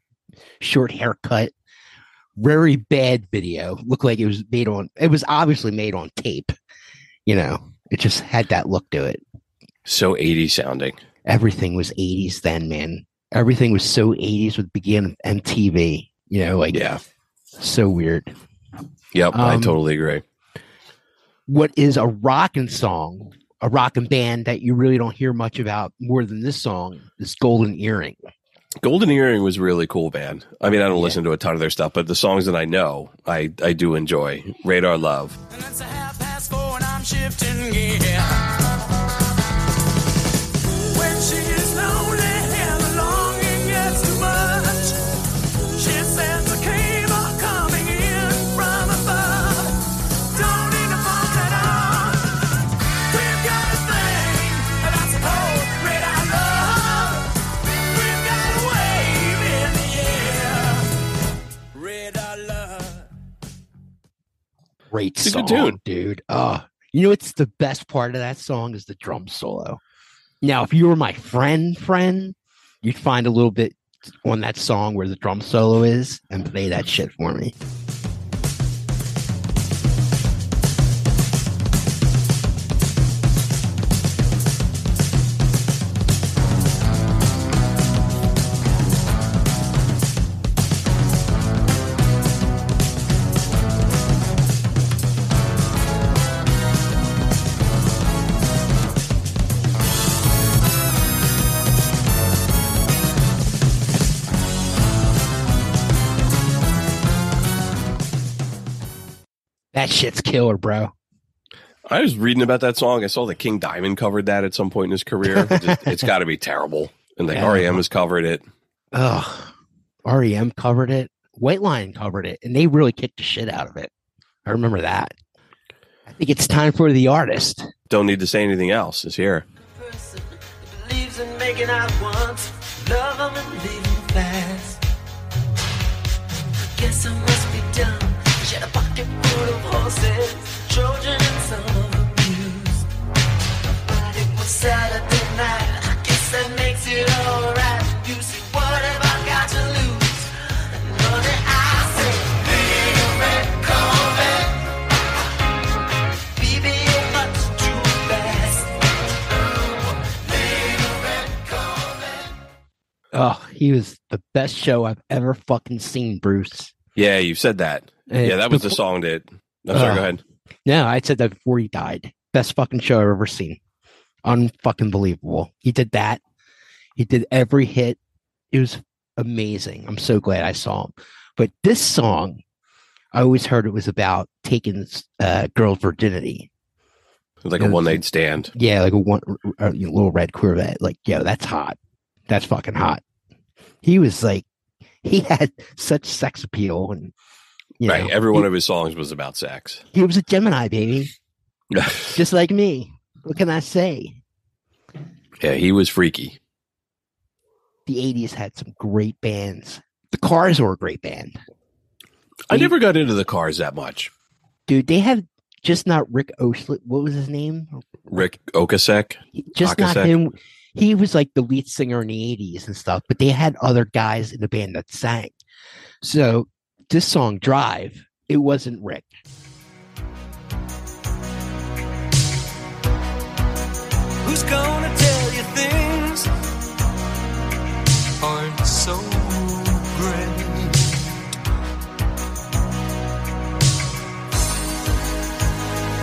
short haircut, very bad video. Looked like it was made on. It was obviously made on tape. You know, it just had that look to it. So 80 sounding. Everything was 80s then, man. Everything was so 80s with beginning of MTV. You know, like Yeah. So weird. Yep. I Um, totally agree. what is a rockin' song, a rockin' band that you really don't hear much about more than this song is Golden Earring. Golden Earring was really cool band. I mean, I don't listen to a ton of their stuff, but the songs that I know, I, I do enjoy. Radar Love. Great It's song, dude. Uh, you know what's the best part of that song is the drum solo. Now, if you were my friend, friend, you'd find a little bit on that song where the drum solo is and play that shit for me. That shit's killer, bro. I was reading about that song. I saw that King Diamond covered that at some point in his career. It's, it's got to be terrible. And like Yeah. REM has covered it. Ugh. REM covered it. White Lion covered it, and they really kicked the shit out of it. I remember that. I think it's time for the artist. Don't need to say anything else. It's here. believes in making out once, love 'em and leave 'em fast. Guess I must be dumb. She had a pocket full of horses, Trojan and some of them. But it was Saturday night. I guess that makes it alright. You see, what have I got to lose? Money, I say, little red Corvette. Baby, you're much too fast. Little red Corvette. Oh, he was the best show I've ever fucking seen, Bruce. Yeah, you said that. Yeah, that was the song that. I'm sorry. Uh, go ahead. No, I said that before he died. Best fucking show I've ever seen. Unfucking believable. He did that. He did every hit. It was amazing. I'm so glad I saw him. But this song, I always heard it was about taking uh, girls' virginity. Like a one night stand. Yeah, like a one a little red Corvette. Like, yo, that's hot. That's fucking hot. He was like, he had such sex appeal, and right. know, Every one he, of his songs was about sex. he was a Gemini baby, just like me. What can I say? Yeah, he was freaky. The '80s had some great bands. The Cars were a great band, I never got into the cars that much. dude. They had just not Rick Oshlet. What was his name? Ric Ocasek. Just not him. He was like the lead singer in the '80s and stuff, but they had other guys in the band that sang. So this song "Drive," it wasn't Rick. Who's gonna tell you things aren't so great?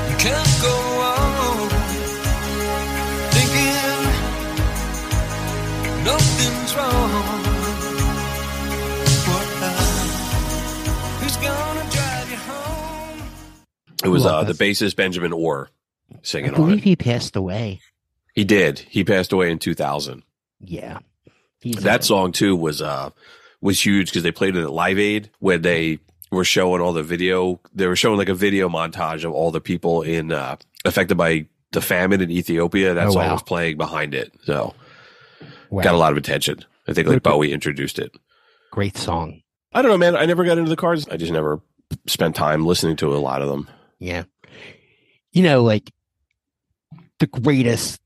You can't go on thinking nothing's wrong. It was uh, the bassist Benjamin Orr I singing on believe it. he passed away. He did. He passed away in 2000. Yeah, He's that song too was uh was huge because they played it at Live Aid when they were showing all the video. They were showing like a video montage of all the people in uh, affected by the famine in Ethiopia. That Oh, song wow. was playing behind it, so Wow. got a lot of attention. I think like Bowie introduced it. great song. I don't know, man. I never got into the cars. I just never spent time listening to a lot of them. Yeah. You know, like the greatest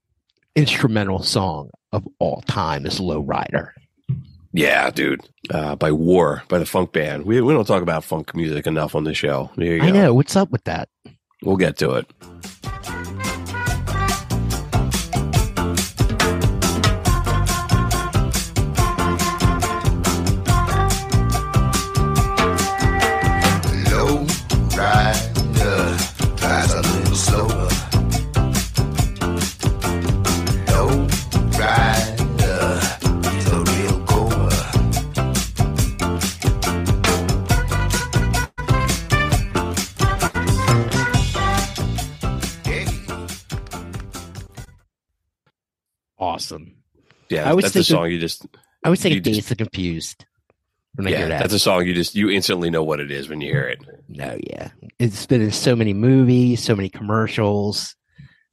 instrumental song of all time is Low Rider. Yeah, dude. Uh, by War, by the funk band. We we don't talk about funk music enough on the show. There you go. I know. What's up with that? We'll get to it. Awesome. Yeah, I was that's a song you just. I was you thinking just- Dazed and Confused when I yeah, hear that. that's a song you just you instantly know what it is when you hear it. No, yeah. It's been in so many movies, so many commercials,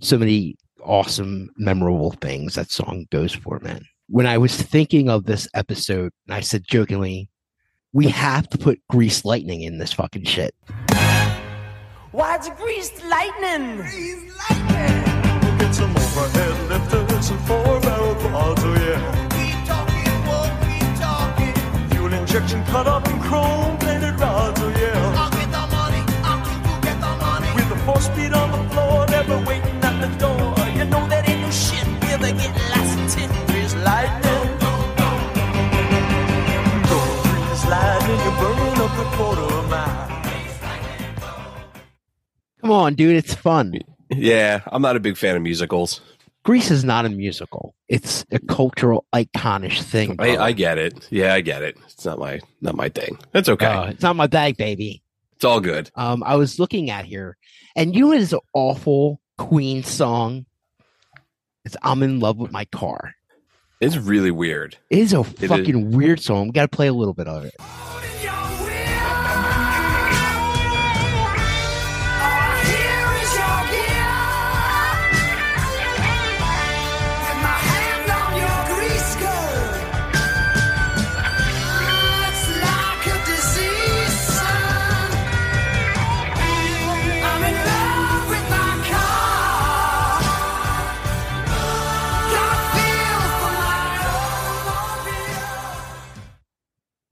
so many awesome, memorable things that song goes for, man. When I was thinking of this episode, and I said jokingly, we have to put Grease Lightning in this fucking shit. Why's it greased lightning? Get some overhead lifters and four barrel quads, oh yeah. Keep talking, won't keep talking. Fuel injection cut up in chrome plated rods, oh yeah. I'll get the money, I'll go get the money. With the four speed on the floor, never waiting at the door. You know that ain't no shit. We'll be getting lots of tin. Greased lightning. Go freeze lightning, you're burning up the quarter mile. Come on, dude, it's fun. Yeah, I'm not a big fan of musicals. Grease is not a musical. It's a cultural iconish thing. I. I get it. Yeah, I get it. It's not my not my thing. That's okay. Uh, it's not my bag, baby. it's all good. Um, I was looking at here, and you know his awful Queen song. It's "I'm in love with my car." It's really weird. It is a It is. fucking weird song. We got to play a little bit of it.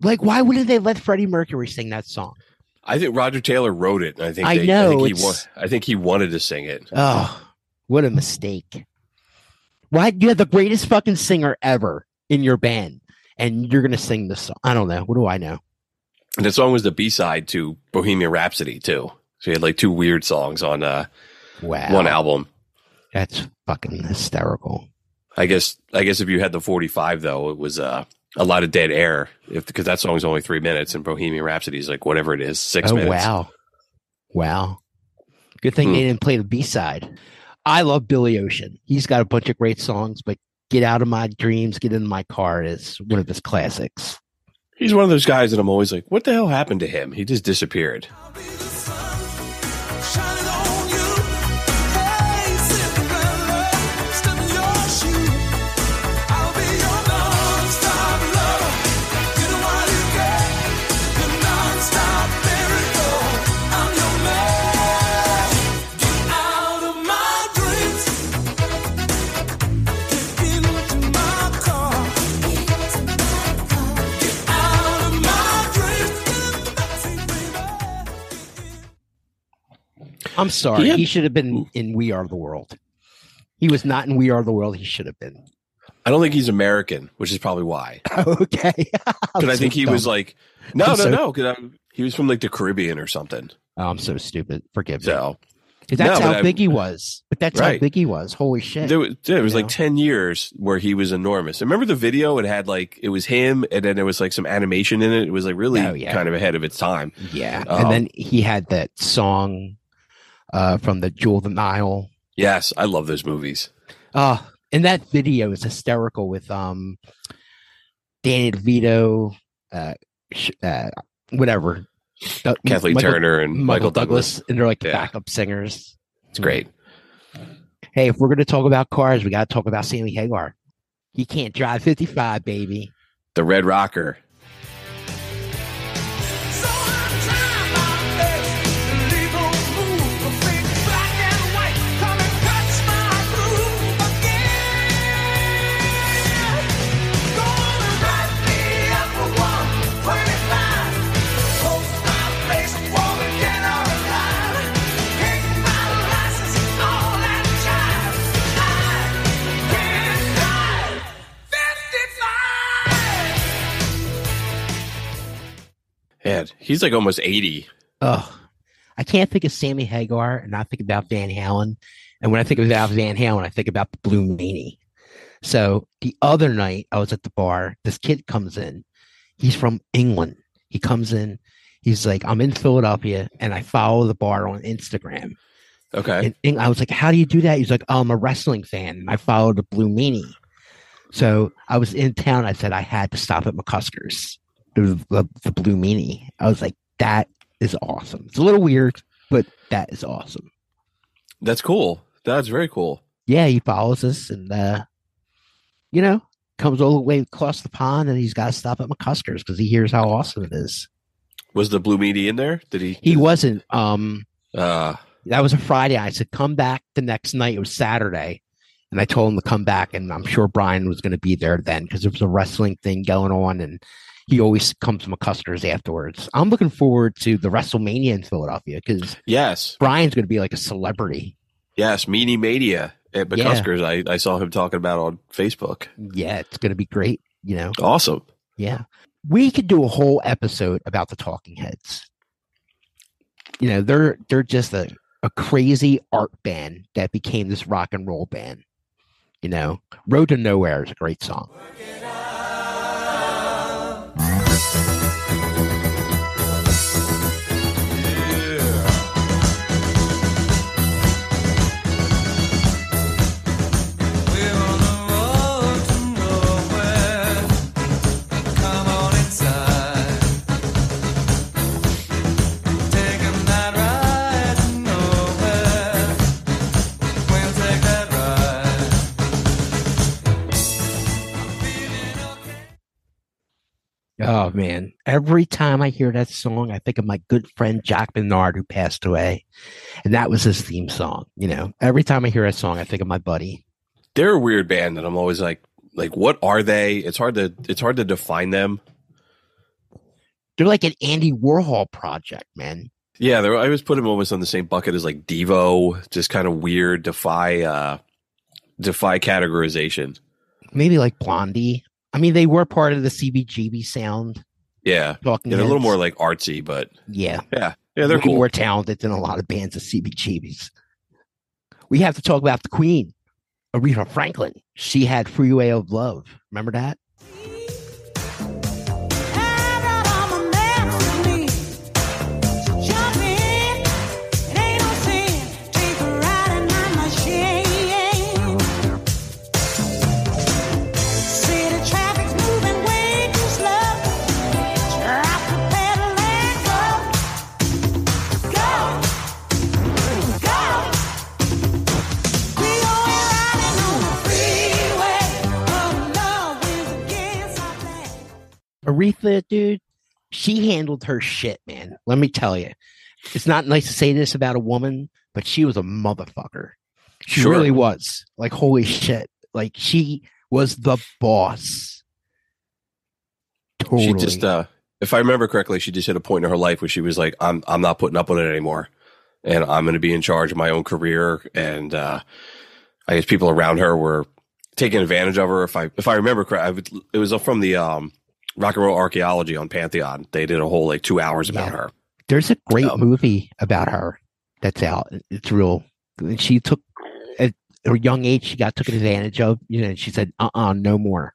Like, why wouldn't they let Freddie Mercury sing that song? I think Roger Taylor wrote it. I think I they, know, I think, he wa- I think he wanted to sing it. Oh, what a mistake. Why you have the greatest fucking singer ever in your band and you're gonna sing this song? I don't know. What do I know? And the song was the B side to Bohemian Rhapsody too. So he had like two weird songs on uh, Wow. one album. That's fucking hysterical. I guess I guess if you had the 45 though, it was uh, a lot of dead air. If because that song's only three minutes and Bohemian Rhapsody is like whatever it is, six oh minutes. wow. Wow. Good thing Hmm. they didn't play the B side. I love Billy Ocean. He's got a bunch of great songs, but Get Out of My Dreams, Get in My Car is one of his classics. He's one of those guys that I'm always like, what the hell happened to him? He just disappeared. I'm sorry. He he should have been in We Are the World. He was not in We Are the World. He should have been. I don't think he's American, which is probably why. okay. Because I think he was like, no, I'm no, so- no, because he was from like the Caribbean or something. Oh, I'm so stupid. Forgive me. So 'Cause That's No, how but I- big he was. But that's Right. how big he was. Holy shit. There was, was like know? 10 years where he was enormous. And remember the video? It had like, it was him and then there was like some animation in it. It was like really Oh, yeah. kind of ahead of its time. Yeah. Um, and then he had that song uh, from the Jewel of the Nile. Yes, I love those movies. Oh, and that video is hysterical with um Danny DeVito, uh, sh- uh whatever. Uh, Kathleen Turner and Michael Douglas. and they're like the Yeah. backup singers. It's great. Hey, if we're gonna talk about cars, we gotta talk about Sammy Hagar. You can't drive 55, baby. The Red Rocker. Yeah, he's like almost 80. Oh, I can't think of Sammy Hagar and not think about Van Halen. And when I think about Van Halen, I think about the Blue Meanie. So the other night I was at the bar, this kid comes in. He's from England. He comes in. He's like, I'm in Philadelphia and I follow the bar on Instagram. Okay. And, and I was like, How do you do that? He's like, oh, I'm a wrestling fan. And I follow the Blue Meanie. So I was in town. I said I had to stop at McCusker's. There was the, the Blue Meanie. I was like, That is awesome. It's a little weird, but that is awesome. That's cool. That's very cool. Yeah, he follows us and, uh, you know, comes all the way across the pond and he's got to stop at McCusker's because he hears how awesome it is. Was the Blue Meanie in there? Did he? He wasn't. Um, Uh, that was a Friday. I said, come back the next night. It was Saturday. And I told him to come back. And I'm sure Brian was going to be there then because there was a wrestling thing going on. And he always comes to McCuskers afterwards. I'm looking forward to the WrestleMania in Philadelphia because yes. Brian's going to be like a celebrity. Yes. Meanie Mania at Yeah. McCuskers. I, I saw him talking about on Facebook. Yeah, it's going to be great. You know, Awesome. yeah. We could do a whole episode about the Talking Heads. You know, they're they're just a, a crazy art band that became this rock and roll band. You know, Road to Nowhere is a great song. Oh man. Every time I hear that song, I think of my good friend Jack Bernard who passed away. And that was his theme song. You know, every time I hear that song, I think of my buddy. They're a weird band that I'm always like, like, what are they? It's hard to it's hard to define them. They're like an Andy Warhol project, man. Yeah, they're, I always put them almost on the same bucket as like Devo, just kind of weird, defy uh defy categorization. Maybe like Blondie. I mean, they were part of the CBGB sound. Yeah, Talking yeah they're a little more like artsy, but Yeah. yeah, yeah, they're cool. more talented than a lot of bands of CBGBs. We have to talk about the Queen, Aretha Franklin. She had Freeway of Love. Remember that? Aretha, dude, she handled her shit, man. Let me tell you. It's not nice to say this about a woman, but she was a motherfucker. She Sure. really was. Like, holy shit. Like, she was the boss. Totally. She just, uh, if I remember correctly, she just hit a point in her life where she was like, "I'm, I'm not putting up with it anymore, and I'm going to be in charge of my own career." And uh, I guess people around her were taking advantage of her. If I, if I remember correctly, it was from the um, Rock and Roll Archaeology on Pantheon. They did a whole like two hours about Yeah. her. There's a great Um, movie about her that's out. It's real. She took at her young age, she got taken advantage of. You know, and she said, "Uh, uh no more."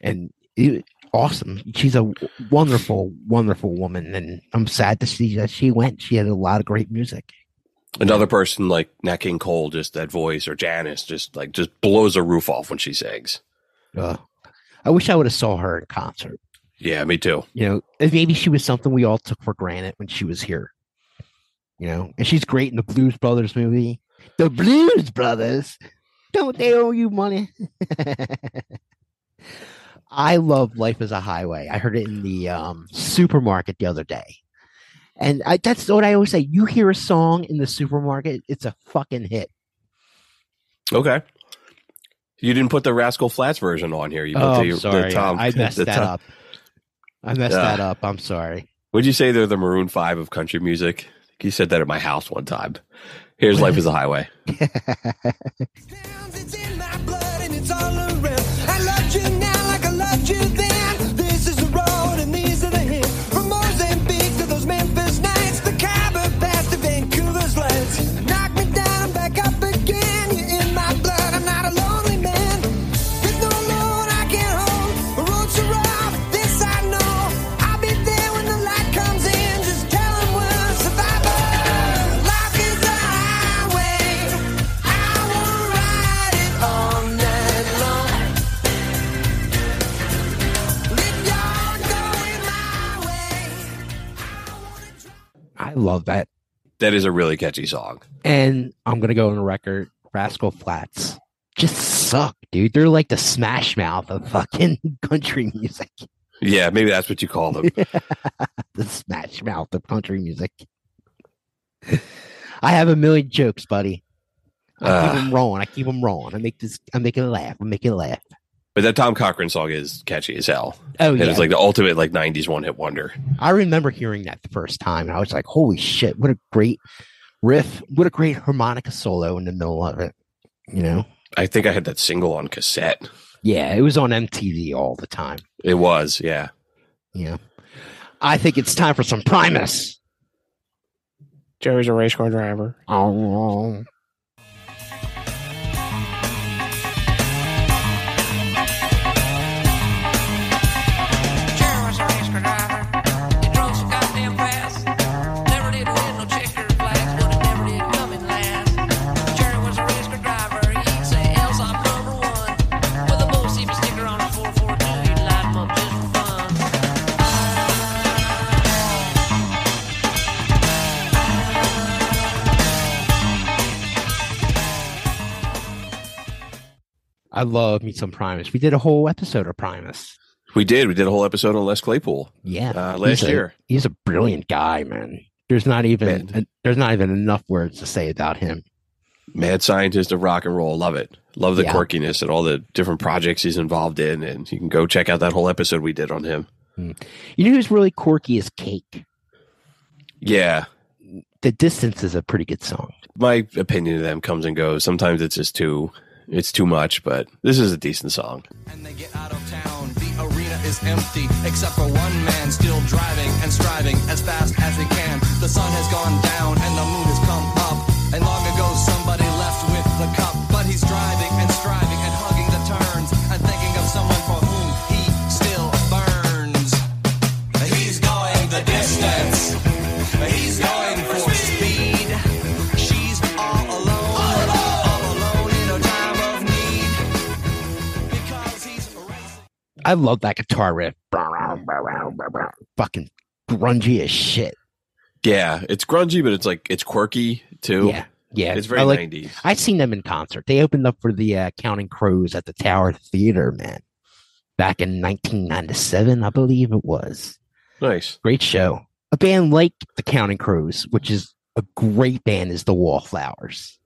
And it, awesome. She's a wonderful, wonderful woman, and I'm sad to see that she went. She had a lot of great music. Another person like Nat King Cole, just that voice, or Janis, just like just blows a roof off when she sings. Uh, I wish I would have saw her in concert. Yeah, me too. You know, maybe she was something we all took for granted when she was here. You know, and she's great in the Blues Brothers movie. The Blues Brothers, don't they owe you money? I love Life as a Highway. I heard it in the um, supermarket the other day. And I, that's what I always say. You hear a song in the supermarket, it's a fucking hit. Okay. You didn't put the Rascal Flatts version on here. You put Oh, the, I'm sorry. the Tom. I messed that Tom- up. I messed Ah. that up. I'm sorry. Would you say they're the Maroon Five of country music? You said that at my house one time. Here's Life is a Highway. love that. That is a really catchy song. And I'm gonna go on record. Rascal Flatts just suck, dude. They're like the Smash Mouth of fucking country music. Yeah, maybe that's what you call them. the Smash Mouth of country music. I have a million jokes, buddy. I Ah. keep them rolling. I keep them rolling. I make this. I make it laugh. I make it laugh. But that Tom Cochrane song is catchy as hell. Oh, And yeah. It's like the ultimate like '90s one hit wonder. I remember hearing that the first time, and I was like, "Holy shit! What a great riff! What a great harmonica solo in the middle of it." You know? I think I had that single on cassette. Yeah, it was on MTV all the time. It was, yeah. Yeah. I think it's time for some Primus. Jerry's a race car driver. Oh. I love me some Primus. We did a whole episode of Primus. We did. We did a whole episode on Les Claypool. Yeah, uh, last he's a- year. he's a brilliant guy, man. There's not even Man. there's not even enough words to say about him. Mad scientist of rock and roll. Love it. Love the Yeah. quirkiness and all the different projects he's involved in. And you can go check out that whole episode we did on him. You know who's really quirky is Cake. Yeah. The Distance is a pretty good song. My opinion of them comes and goes. Sometimes it's just too, it's too much, but this is a decent song. The arena is empty, except for one man still driving and striving as fast as he can. The sun has gone down and the moon has come up. And long ago somebody left with the cup. But he's driving and I love that guitar riff. Fucking grungy as shit. Yeah. It's grungy, but it's like, it's quirky too. Yeah. Yeah. It's very I like- 90s. I've seen them in concert. They opened up for the uh, Counting Crows at the Tower Theater, man. Back in 1997, I believe it was. Nice. Great show. A band like the Counting Crows, which is a great band, is the Wallflowers.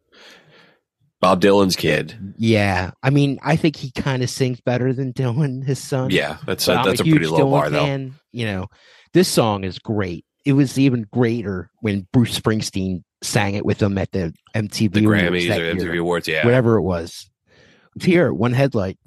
Bob Dylan's kid. Yeah, I mean, I think he kind of sings better than Dylan, his son. Yeah, that's a, that's a, huge pretty low Dylan bar though. You know, this song is great. It was even greater when Bruce Springsteen sang it with him at the MTV The Grammys or MTV year. Awards, yeah. whatever it was. Here, one headlight.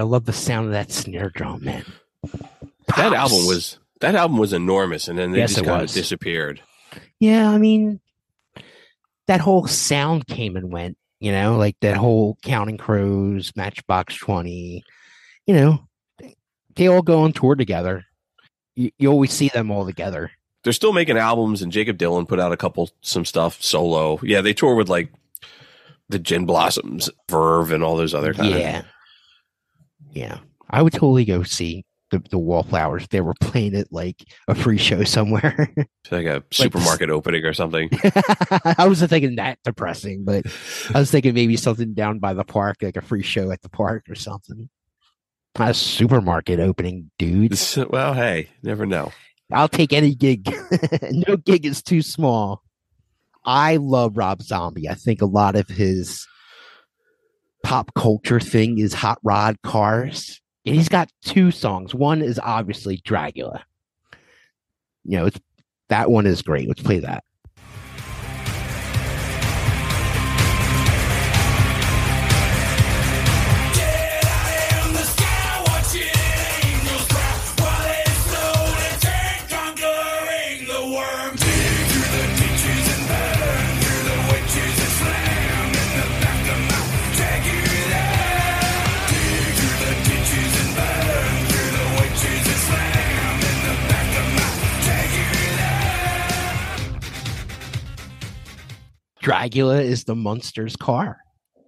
I love the sound of that snare drum, man. That album was that album was enormous, and then they Yes, just kind of disappeared. Yeah, I mean, that whole sound came and went, you know, like that whole Counting Crows, Matchbox 20, you know, they all go on tour together. You, you always see them all together. They're still making albums, and Jakob Dylan put out a couple some stuff solo. Yeah, they tour with like the Gin Blossoms, Verve, and all those other kind Yeah. of. Yeah. I would totally go see the, the Wallflowers. They were playing it like a free show somewhere. Like a supermarket opening or something. I wasn't thinking that depressing, but I was thinking maybe something down by the park, like a free show at the park or something. Not a supermarket opening, dude. well, hey, never know. I'll take any gig. no gig is too small. I love Rob Zombie. I think a lot of his pop culture thing is hot rod cars. And he's got two songs. One is obviously Dracula. You know, it's that one is great. Let's play that. Dracula is the monster's car.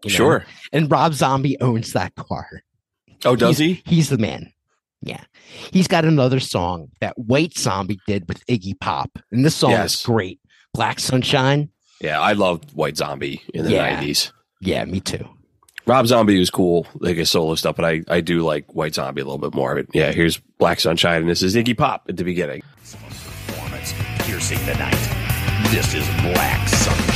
you know? Sure. And Rob Zombie owns that car. Oh, does He's- he? He's the man. Yeah. He's got another song that White Zombie did with Iggy Pop. And this song Yes. is great. Black Sunshine. Yeah, I loved White Zombie in the Yeah. nineties. Yeah, me too. Rob Zombie was cool, like his solo stuff, but I, I do like White Zombie a little bit more. But yeah, here's Black Sunshine, and this is Iggy Pop at the beginning. performance piercing the night. This is Black Sunshine.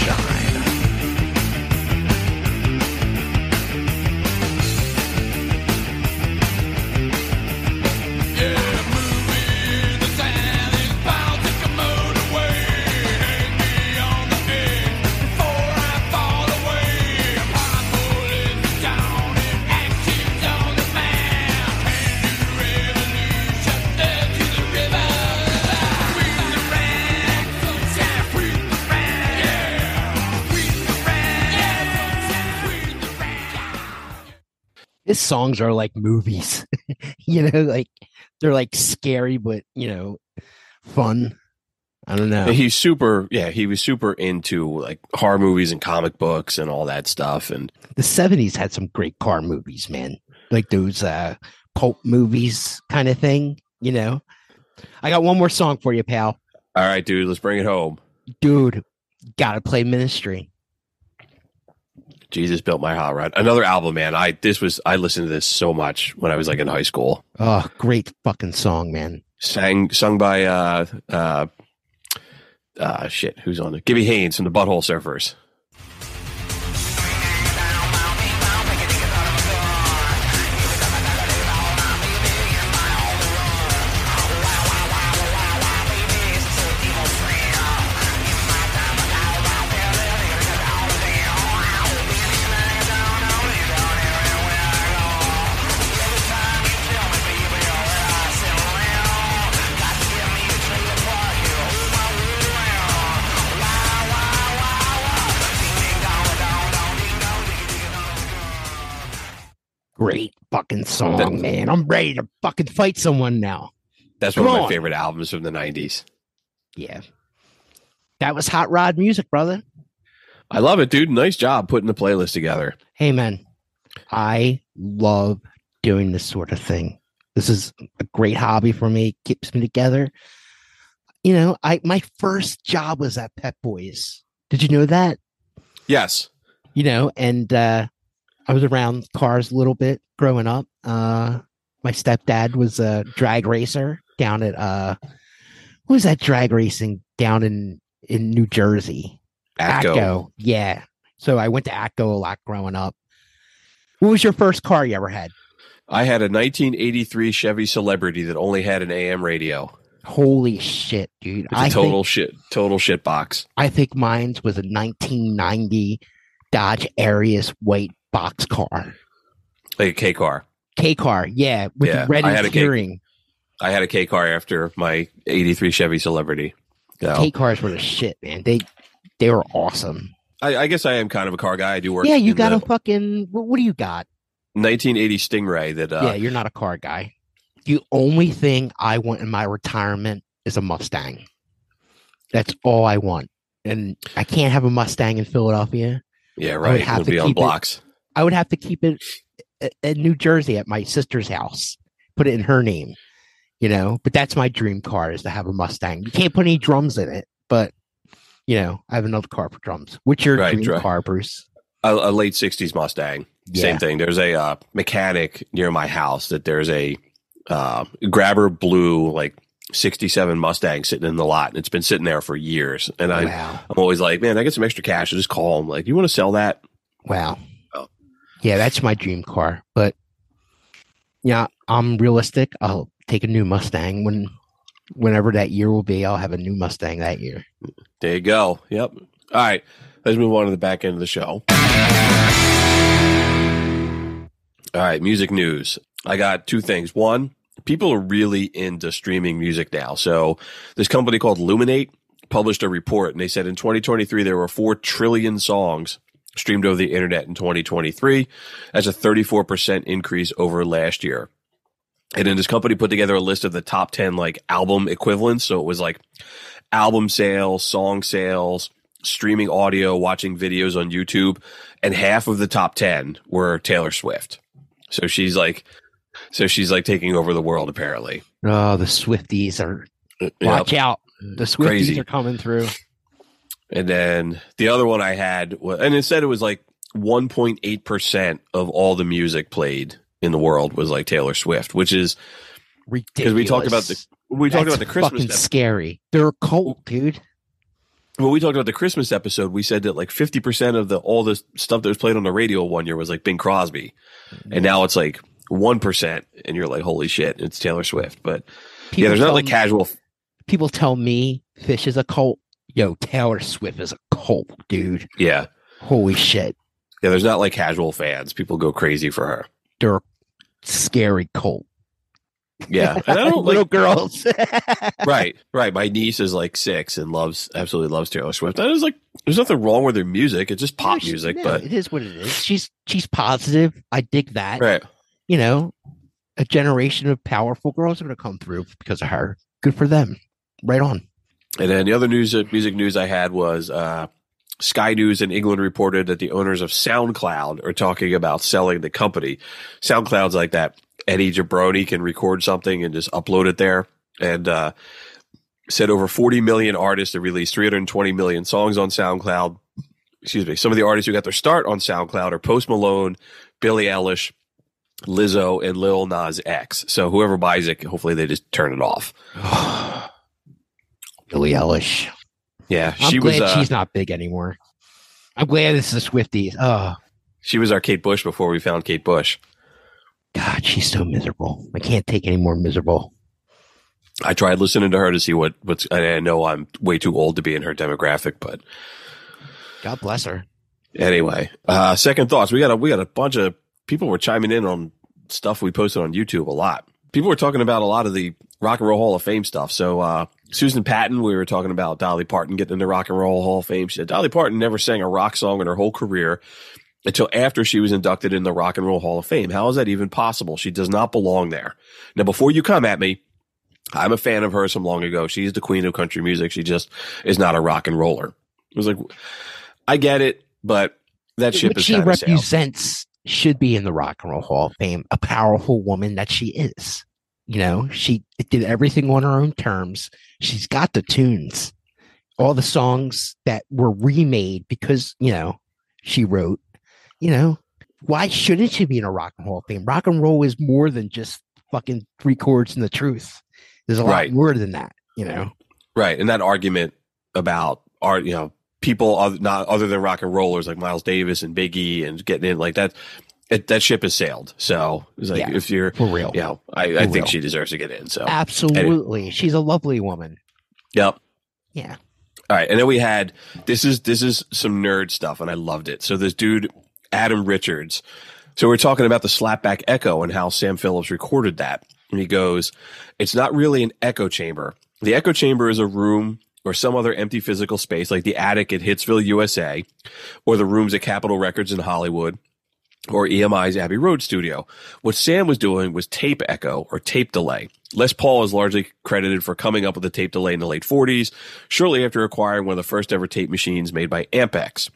His songs are like movies. you know, like they're like scary, but you know, fun. I don't know. He's super, yeah, he was super into like horror movies and comic books and all that stuff. And the 70s had some great car movies, man. Like those uh cult movies kind of thing, you know. I got one more song for you, pal. all right, dude, let's bring it home. Dude, gotta play ministry. Jesus built my hot rod. Another album, man. I this was I listened to this so much when I was like in high school. Oh, great fucking song, man. Sang sung by uh uh uh shit, who's on it? Gibby Haynes from the Butthole Surfers. Song, man. I'm ready to fucking fight someone now. That's Come one of my on. favorite albums from the nineties. Yeah. That was hot rod music, brother. I love it, dude. Nice job putting the playlist together. Hey, man. I love doing this sort of thing. This is a great hobby for me. Keeps me together. You know, I my first job was at Pep Boys. Did you know that? Yes. You know, and uh I was around cars a little bit growing up. Uh my stepdad was a drag racer down at uh what was that drag racing down in in New Jersey? Atco. Yeah. So I went to Atco a lot growing up. What was your first car you ever had? I had a 1983 Chevy Celebrity that only had an AM radio. Holy shit, dude. It's a I total think, shit, total shit box. I think mine's was a 1990 Dodge Aries white box car. Like a K car. K car, yeah, with Yeah, red I had a K- interior. I had a K car after my 83 Chevy Celebrity. So, K cars were the shit, man. They they were awesome. I, I guess I am kind of a car guy. I do work. yeah, you got the a fucking what, do you got? 1980 Stingray that uh, yeah, you're not a car guy. The only thing I want in my retirement is a Mustang. That's all I want. And I can't have a Mustang in Philadelphia. yeah, right. have to be on keep it- blocks. I would have to keep it in New Jersey at my sister's house, put it in her name, you know. But that's my dream car is to have a Mustang. You can't put any drums in it, but you know, I have another car for drums. What's your Right, dream right. car, Bruce? A, a late 60s Mustang. Yeah. Same thing. There's a uh, mechanic near my house that there's a uh, grabber blue like 67 Mustang sitting in the lot. And it's been sitting there for years. And I'm, Wow. I'm always like, man, I get some extra cash. I just call him like, you want to sell that? Wow. Yeah, that's my dream car. But yeah, I'm realistic. I'll take a new Mustang when whenever that year will be. I'll have a new Mustang that year. There you go. Yep. All right. Let's move on to the back end of the show. All right. Music news. I got two things. One, people are really into streaming music now. So this company called Luminate published a report and they said in 2023, there were 4 trillion songs streamed over the internet in 2023. That's a 34% increase over last year. And then this company put together a list of the top 10 like album equivalents. So it was like album sales, song sales, streaming audio, watching videos on YouTube. And half of the top 10 were Taylor Swift. So she's like, so she's like taking over the world apparently. Oh, the Swifties are uh, watch Yep. out. The Swifties Crazy. are coming through. And then the other one I had, was, and it said it was like 1.8% of all the music played in the world was like Taylor Swift, which is ridiculous. because we talked about the, we talked That's about the Christmas fucking episode. scary. They're a cult, dude. When we talked about the Christmas episode, we said that like 50% of the, all the stuff that was played on the radio one year was like Bing Crosby. And now it's like 1%. And you're like, holy shit, it's Taylor Swift. But yeah, there's not like me- casual. People tell me Phish is a cult. Yo, Taylor Swift is a cult, dude. Yeah. Holy shit. Yeah. There's not like casual fans. People go crazy for her. They're a scary cult. Yeah. And I don't little like, girls. right, right. My niece is like six and loves absolutely loves Taylor Swift. I was like, there's nothing wrong with her music. It's just pop No, she- music, no, but it is what it is. She's she's positive. I dig that. right. you know, a generation of powerful girls are going to come through because of her. Good for them. Right on. And then the other news, music news I had was uh, Sky News in England reported that the owners of SoundCloud are talking about selling the company. SoundCloud's like that Eddie Jabroni can record something and just upload it there. And uh, said over 40 million artists have released 320 million songs on SoundCloud. Excuse me. Some of the artists who got their start on SoundCloud are Post Malone, Billie Eilish, Lizzo, and Lil Nas X. So whoever buys it, hopefully they just turn it off. Billie Eilish. Yeah, I'm she glad was. Uh, she's not big anymore. I'm glad this is a Swifty. Oh, she was our Kate Bush before we found Kate Bush. God, she's so miserable. I can't take any more miserable. I tried listening to her to see what what's. I know I'm way too old to be in her demographic, but God bless her. anyway. Uh, second thoughts. We got a we got a bunch of people were chiming in on stuff we posted on YouTube a lot. People were talking about a lot of the Rock and Roll Hall of Fame stuff. So uh, Susan Patton, we were talking about Dolly Parton getting into Rock and Roll Hall of Fame. She said Dolly Parton never sang a rock song in her whole career until after she was inducted in the Rock and Roll Hall of Fame. How is that even possible? She does not belong there. Now, before you come at me, I'm a fan of hers from long ago. She's the queen of country music. She just is not a rock and roller. It was like, I get it, but that ship what is she of sailed. represents should be in the Rock and Roll Hall of Fame. A powerful woman that she is. You know, she did everything on her own terms. She's got the tunes, all the songs that were remade because you know she wrote. You know, why shouldn't she be in a Rock and roll Fame? Rock and roll is more than just fucking three chords and the truth. There's a lot Right. more than that. You know. Right. And that argument about art, you know, people other, not other than rock and rollers like Miles Davis and Biggie and getting in like that, it, that ship has sailed. So it's like, Yeah, if you're for real. you know, I, I think real. she deserves to get in. So Absolutely, she's a lovely woman. Yep. Yeah. All right, and then we had this is this is some nerd stuff, and I loved it. So this dude Adam Richards. So we're talking about the slapback echo and how Sam Phillips recorded that, and he goes, "It's not really an echo chamber. The echo chamber is a room." Or some other empty physical space, like the attic at Hitsville, USA, or the rooms at Capitol Records in Hollywood, or EMI's Abbey Road studio. What Sam was doing was tape echo or tape delay. Les Paul is largely credited for coming up with the tape delay in the late 40s, shortly after acquiring one of the first ever tape machines made by Ampex.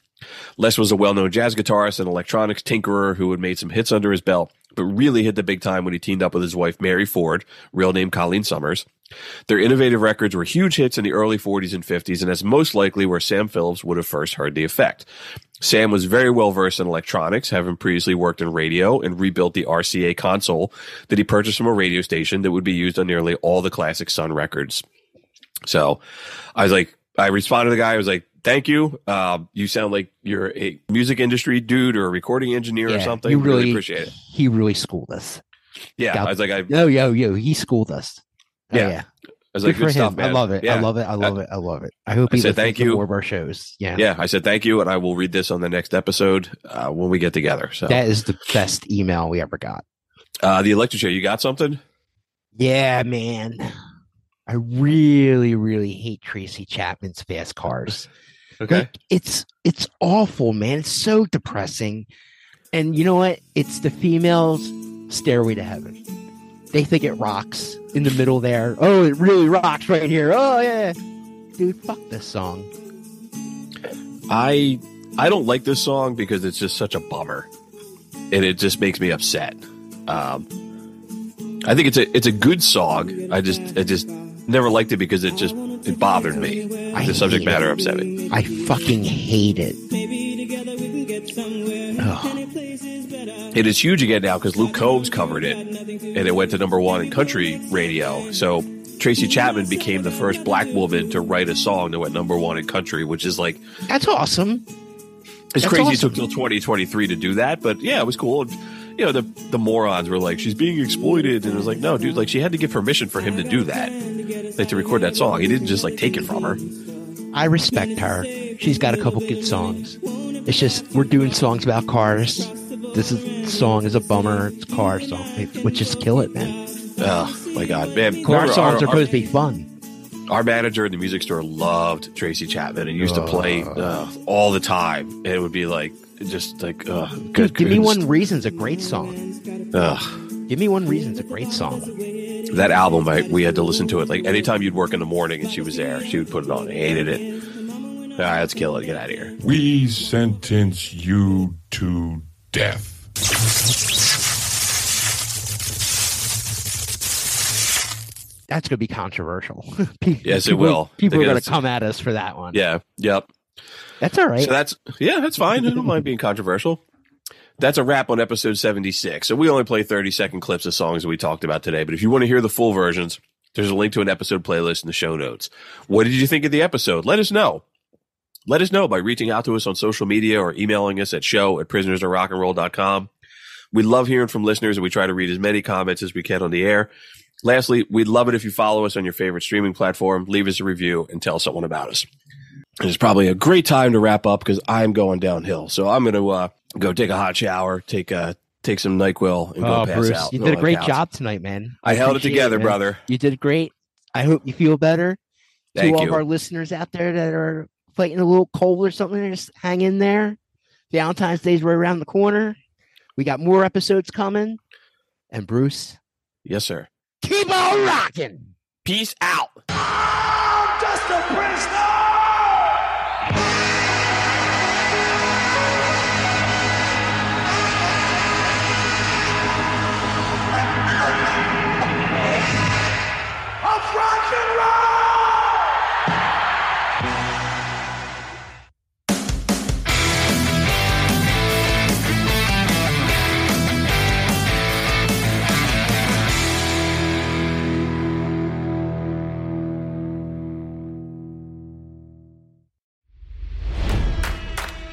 Les was a well-known jazz guitarist and electronics tinkerer who had made some hits under his belt, but really hit the big time when he teamed up with his wife Mary Ford, real name Colleen Summers. Their innovative records were huge hits in the early 40s and 50s, and that's most likely where Sam Phillips would have first heard the effect. Sam was very well versed in electronics, having previously worked in radio and rebuilt the RCA console that he purchased from a radio station that would be used on nearly all the classic Sun records. So I was like, I responded to the guy. I was like, thank you. Uh, you sound like you're a music industry dude or a recording engineer or something. you really, really- appreciate it. He really schooled us. Yeah. I was like, I, Yo, yo, yo, he schooled us. Oh, Yeah. yeah. I was Good like, for good him. stuff, I love it. I love it. I love it. I love it. I hope I he said thank you. more of our shows. Yeah. Yeah. I said, thank you. And I will read this on the next episode uh, when we get together. So That is the best email we ever got. uh, the electric chair, you got something? Yeah, man. I really, really hate Tracy Chapman's fast cars. Okay. Like, it's it's awful, man. It's so depressing. And you know what? It's the females' stairway to heaven. They think it rocks in the middle there. Oh, it really rocks right here. Oh yeah. Dude, fuck this song. I I don't like this song because it's just such a bummer, and it just makes me upset. Um, I think it's a it's a good song. I just I just never liked it because it just it bothered me. the subject matter it. upset me. I fucking hate it. Ugh. It is huge again now because Luke Combs covered it, and it went to number one in country radio. So Tracy Chapman became the first black woman to write a song that went number one in country, which is like That's awesome. It's That's crazy awesome. it took till 2023 to do that, but yeah, it was cool. You know, the the morons were like, she's being exploited. And it was like, no, dude, like she had to get permission for him to do that, like to record that song. He didn't just like take it from her. I respect her. She's got a couple good songs. It's just we're doing songs about cars. This is song is a bummer. It's a car song. Would just kill it, man. Oh, my God. Man, Car songs our, are our, supposed to be fun. our manager in the music store loved Tracy Chapman and used to play uh, all the time. And it would be like, just like, uh, Dude, good. give me goodness. one reason's a great song. Ugh. Give me one reason. It's a great song. That album, I, we had to listen to it. Like anytime you'd work in the morning and she was there, she would put it on. I hated it. All right, let's kill it. Get out of here. We sentence you to death. That's going to be controversial. Pe- Yes, it will. People They're going to come at us for that one. Yeah. Yep. That's all right. So that's yeah, that's fine. I don't mind being controversial. That's a wrap on episode 76. So we only play 30 second clips of songs that we talked about today. But if you want to hear the full versions, there's a link to an episode playlist in the show notes. What did you think of the episode? Let us know. Let us know by reaching out to us on social media or emailing us at show at prisonersofrockandroll.com. We love hearing from listeners and we try to read as many comments as we can on the air. Lastly, we'd love it if you follow us on your favorite streaming platform, leave us a review, and tell someone about us. It's probably a great time to wrap up because I'm going downhill. So I'm going to uh, go take a hot shower, take a take some Nyquil, and go Oh, pass Bruce, out. you did a great couch. job tonight, man. I held it together, man. brother. You did great. I hope you feel better. Thank to all you. of our listeners out there that are fighting a little cold or something, just hang in there. Valentine's Day's right around the corner. We got more episodes coming. And Bruce, Yes, sir. keep on rocking. Peace out.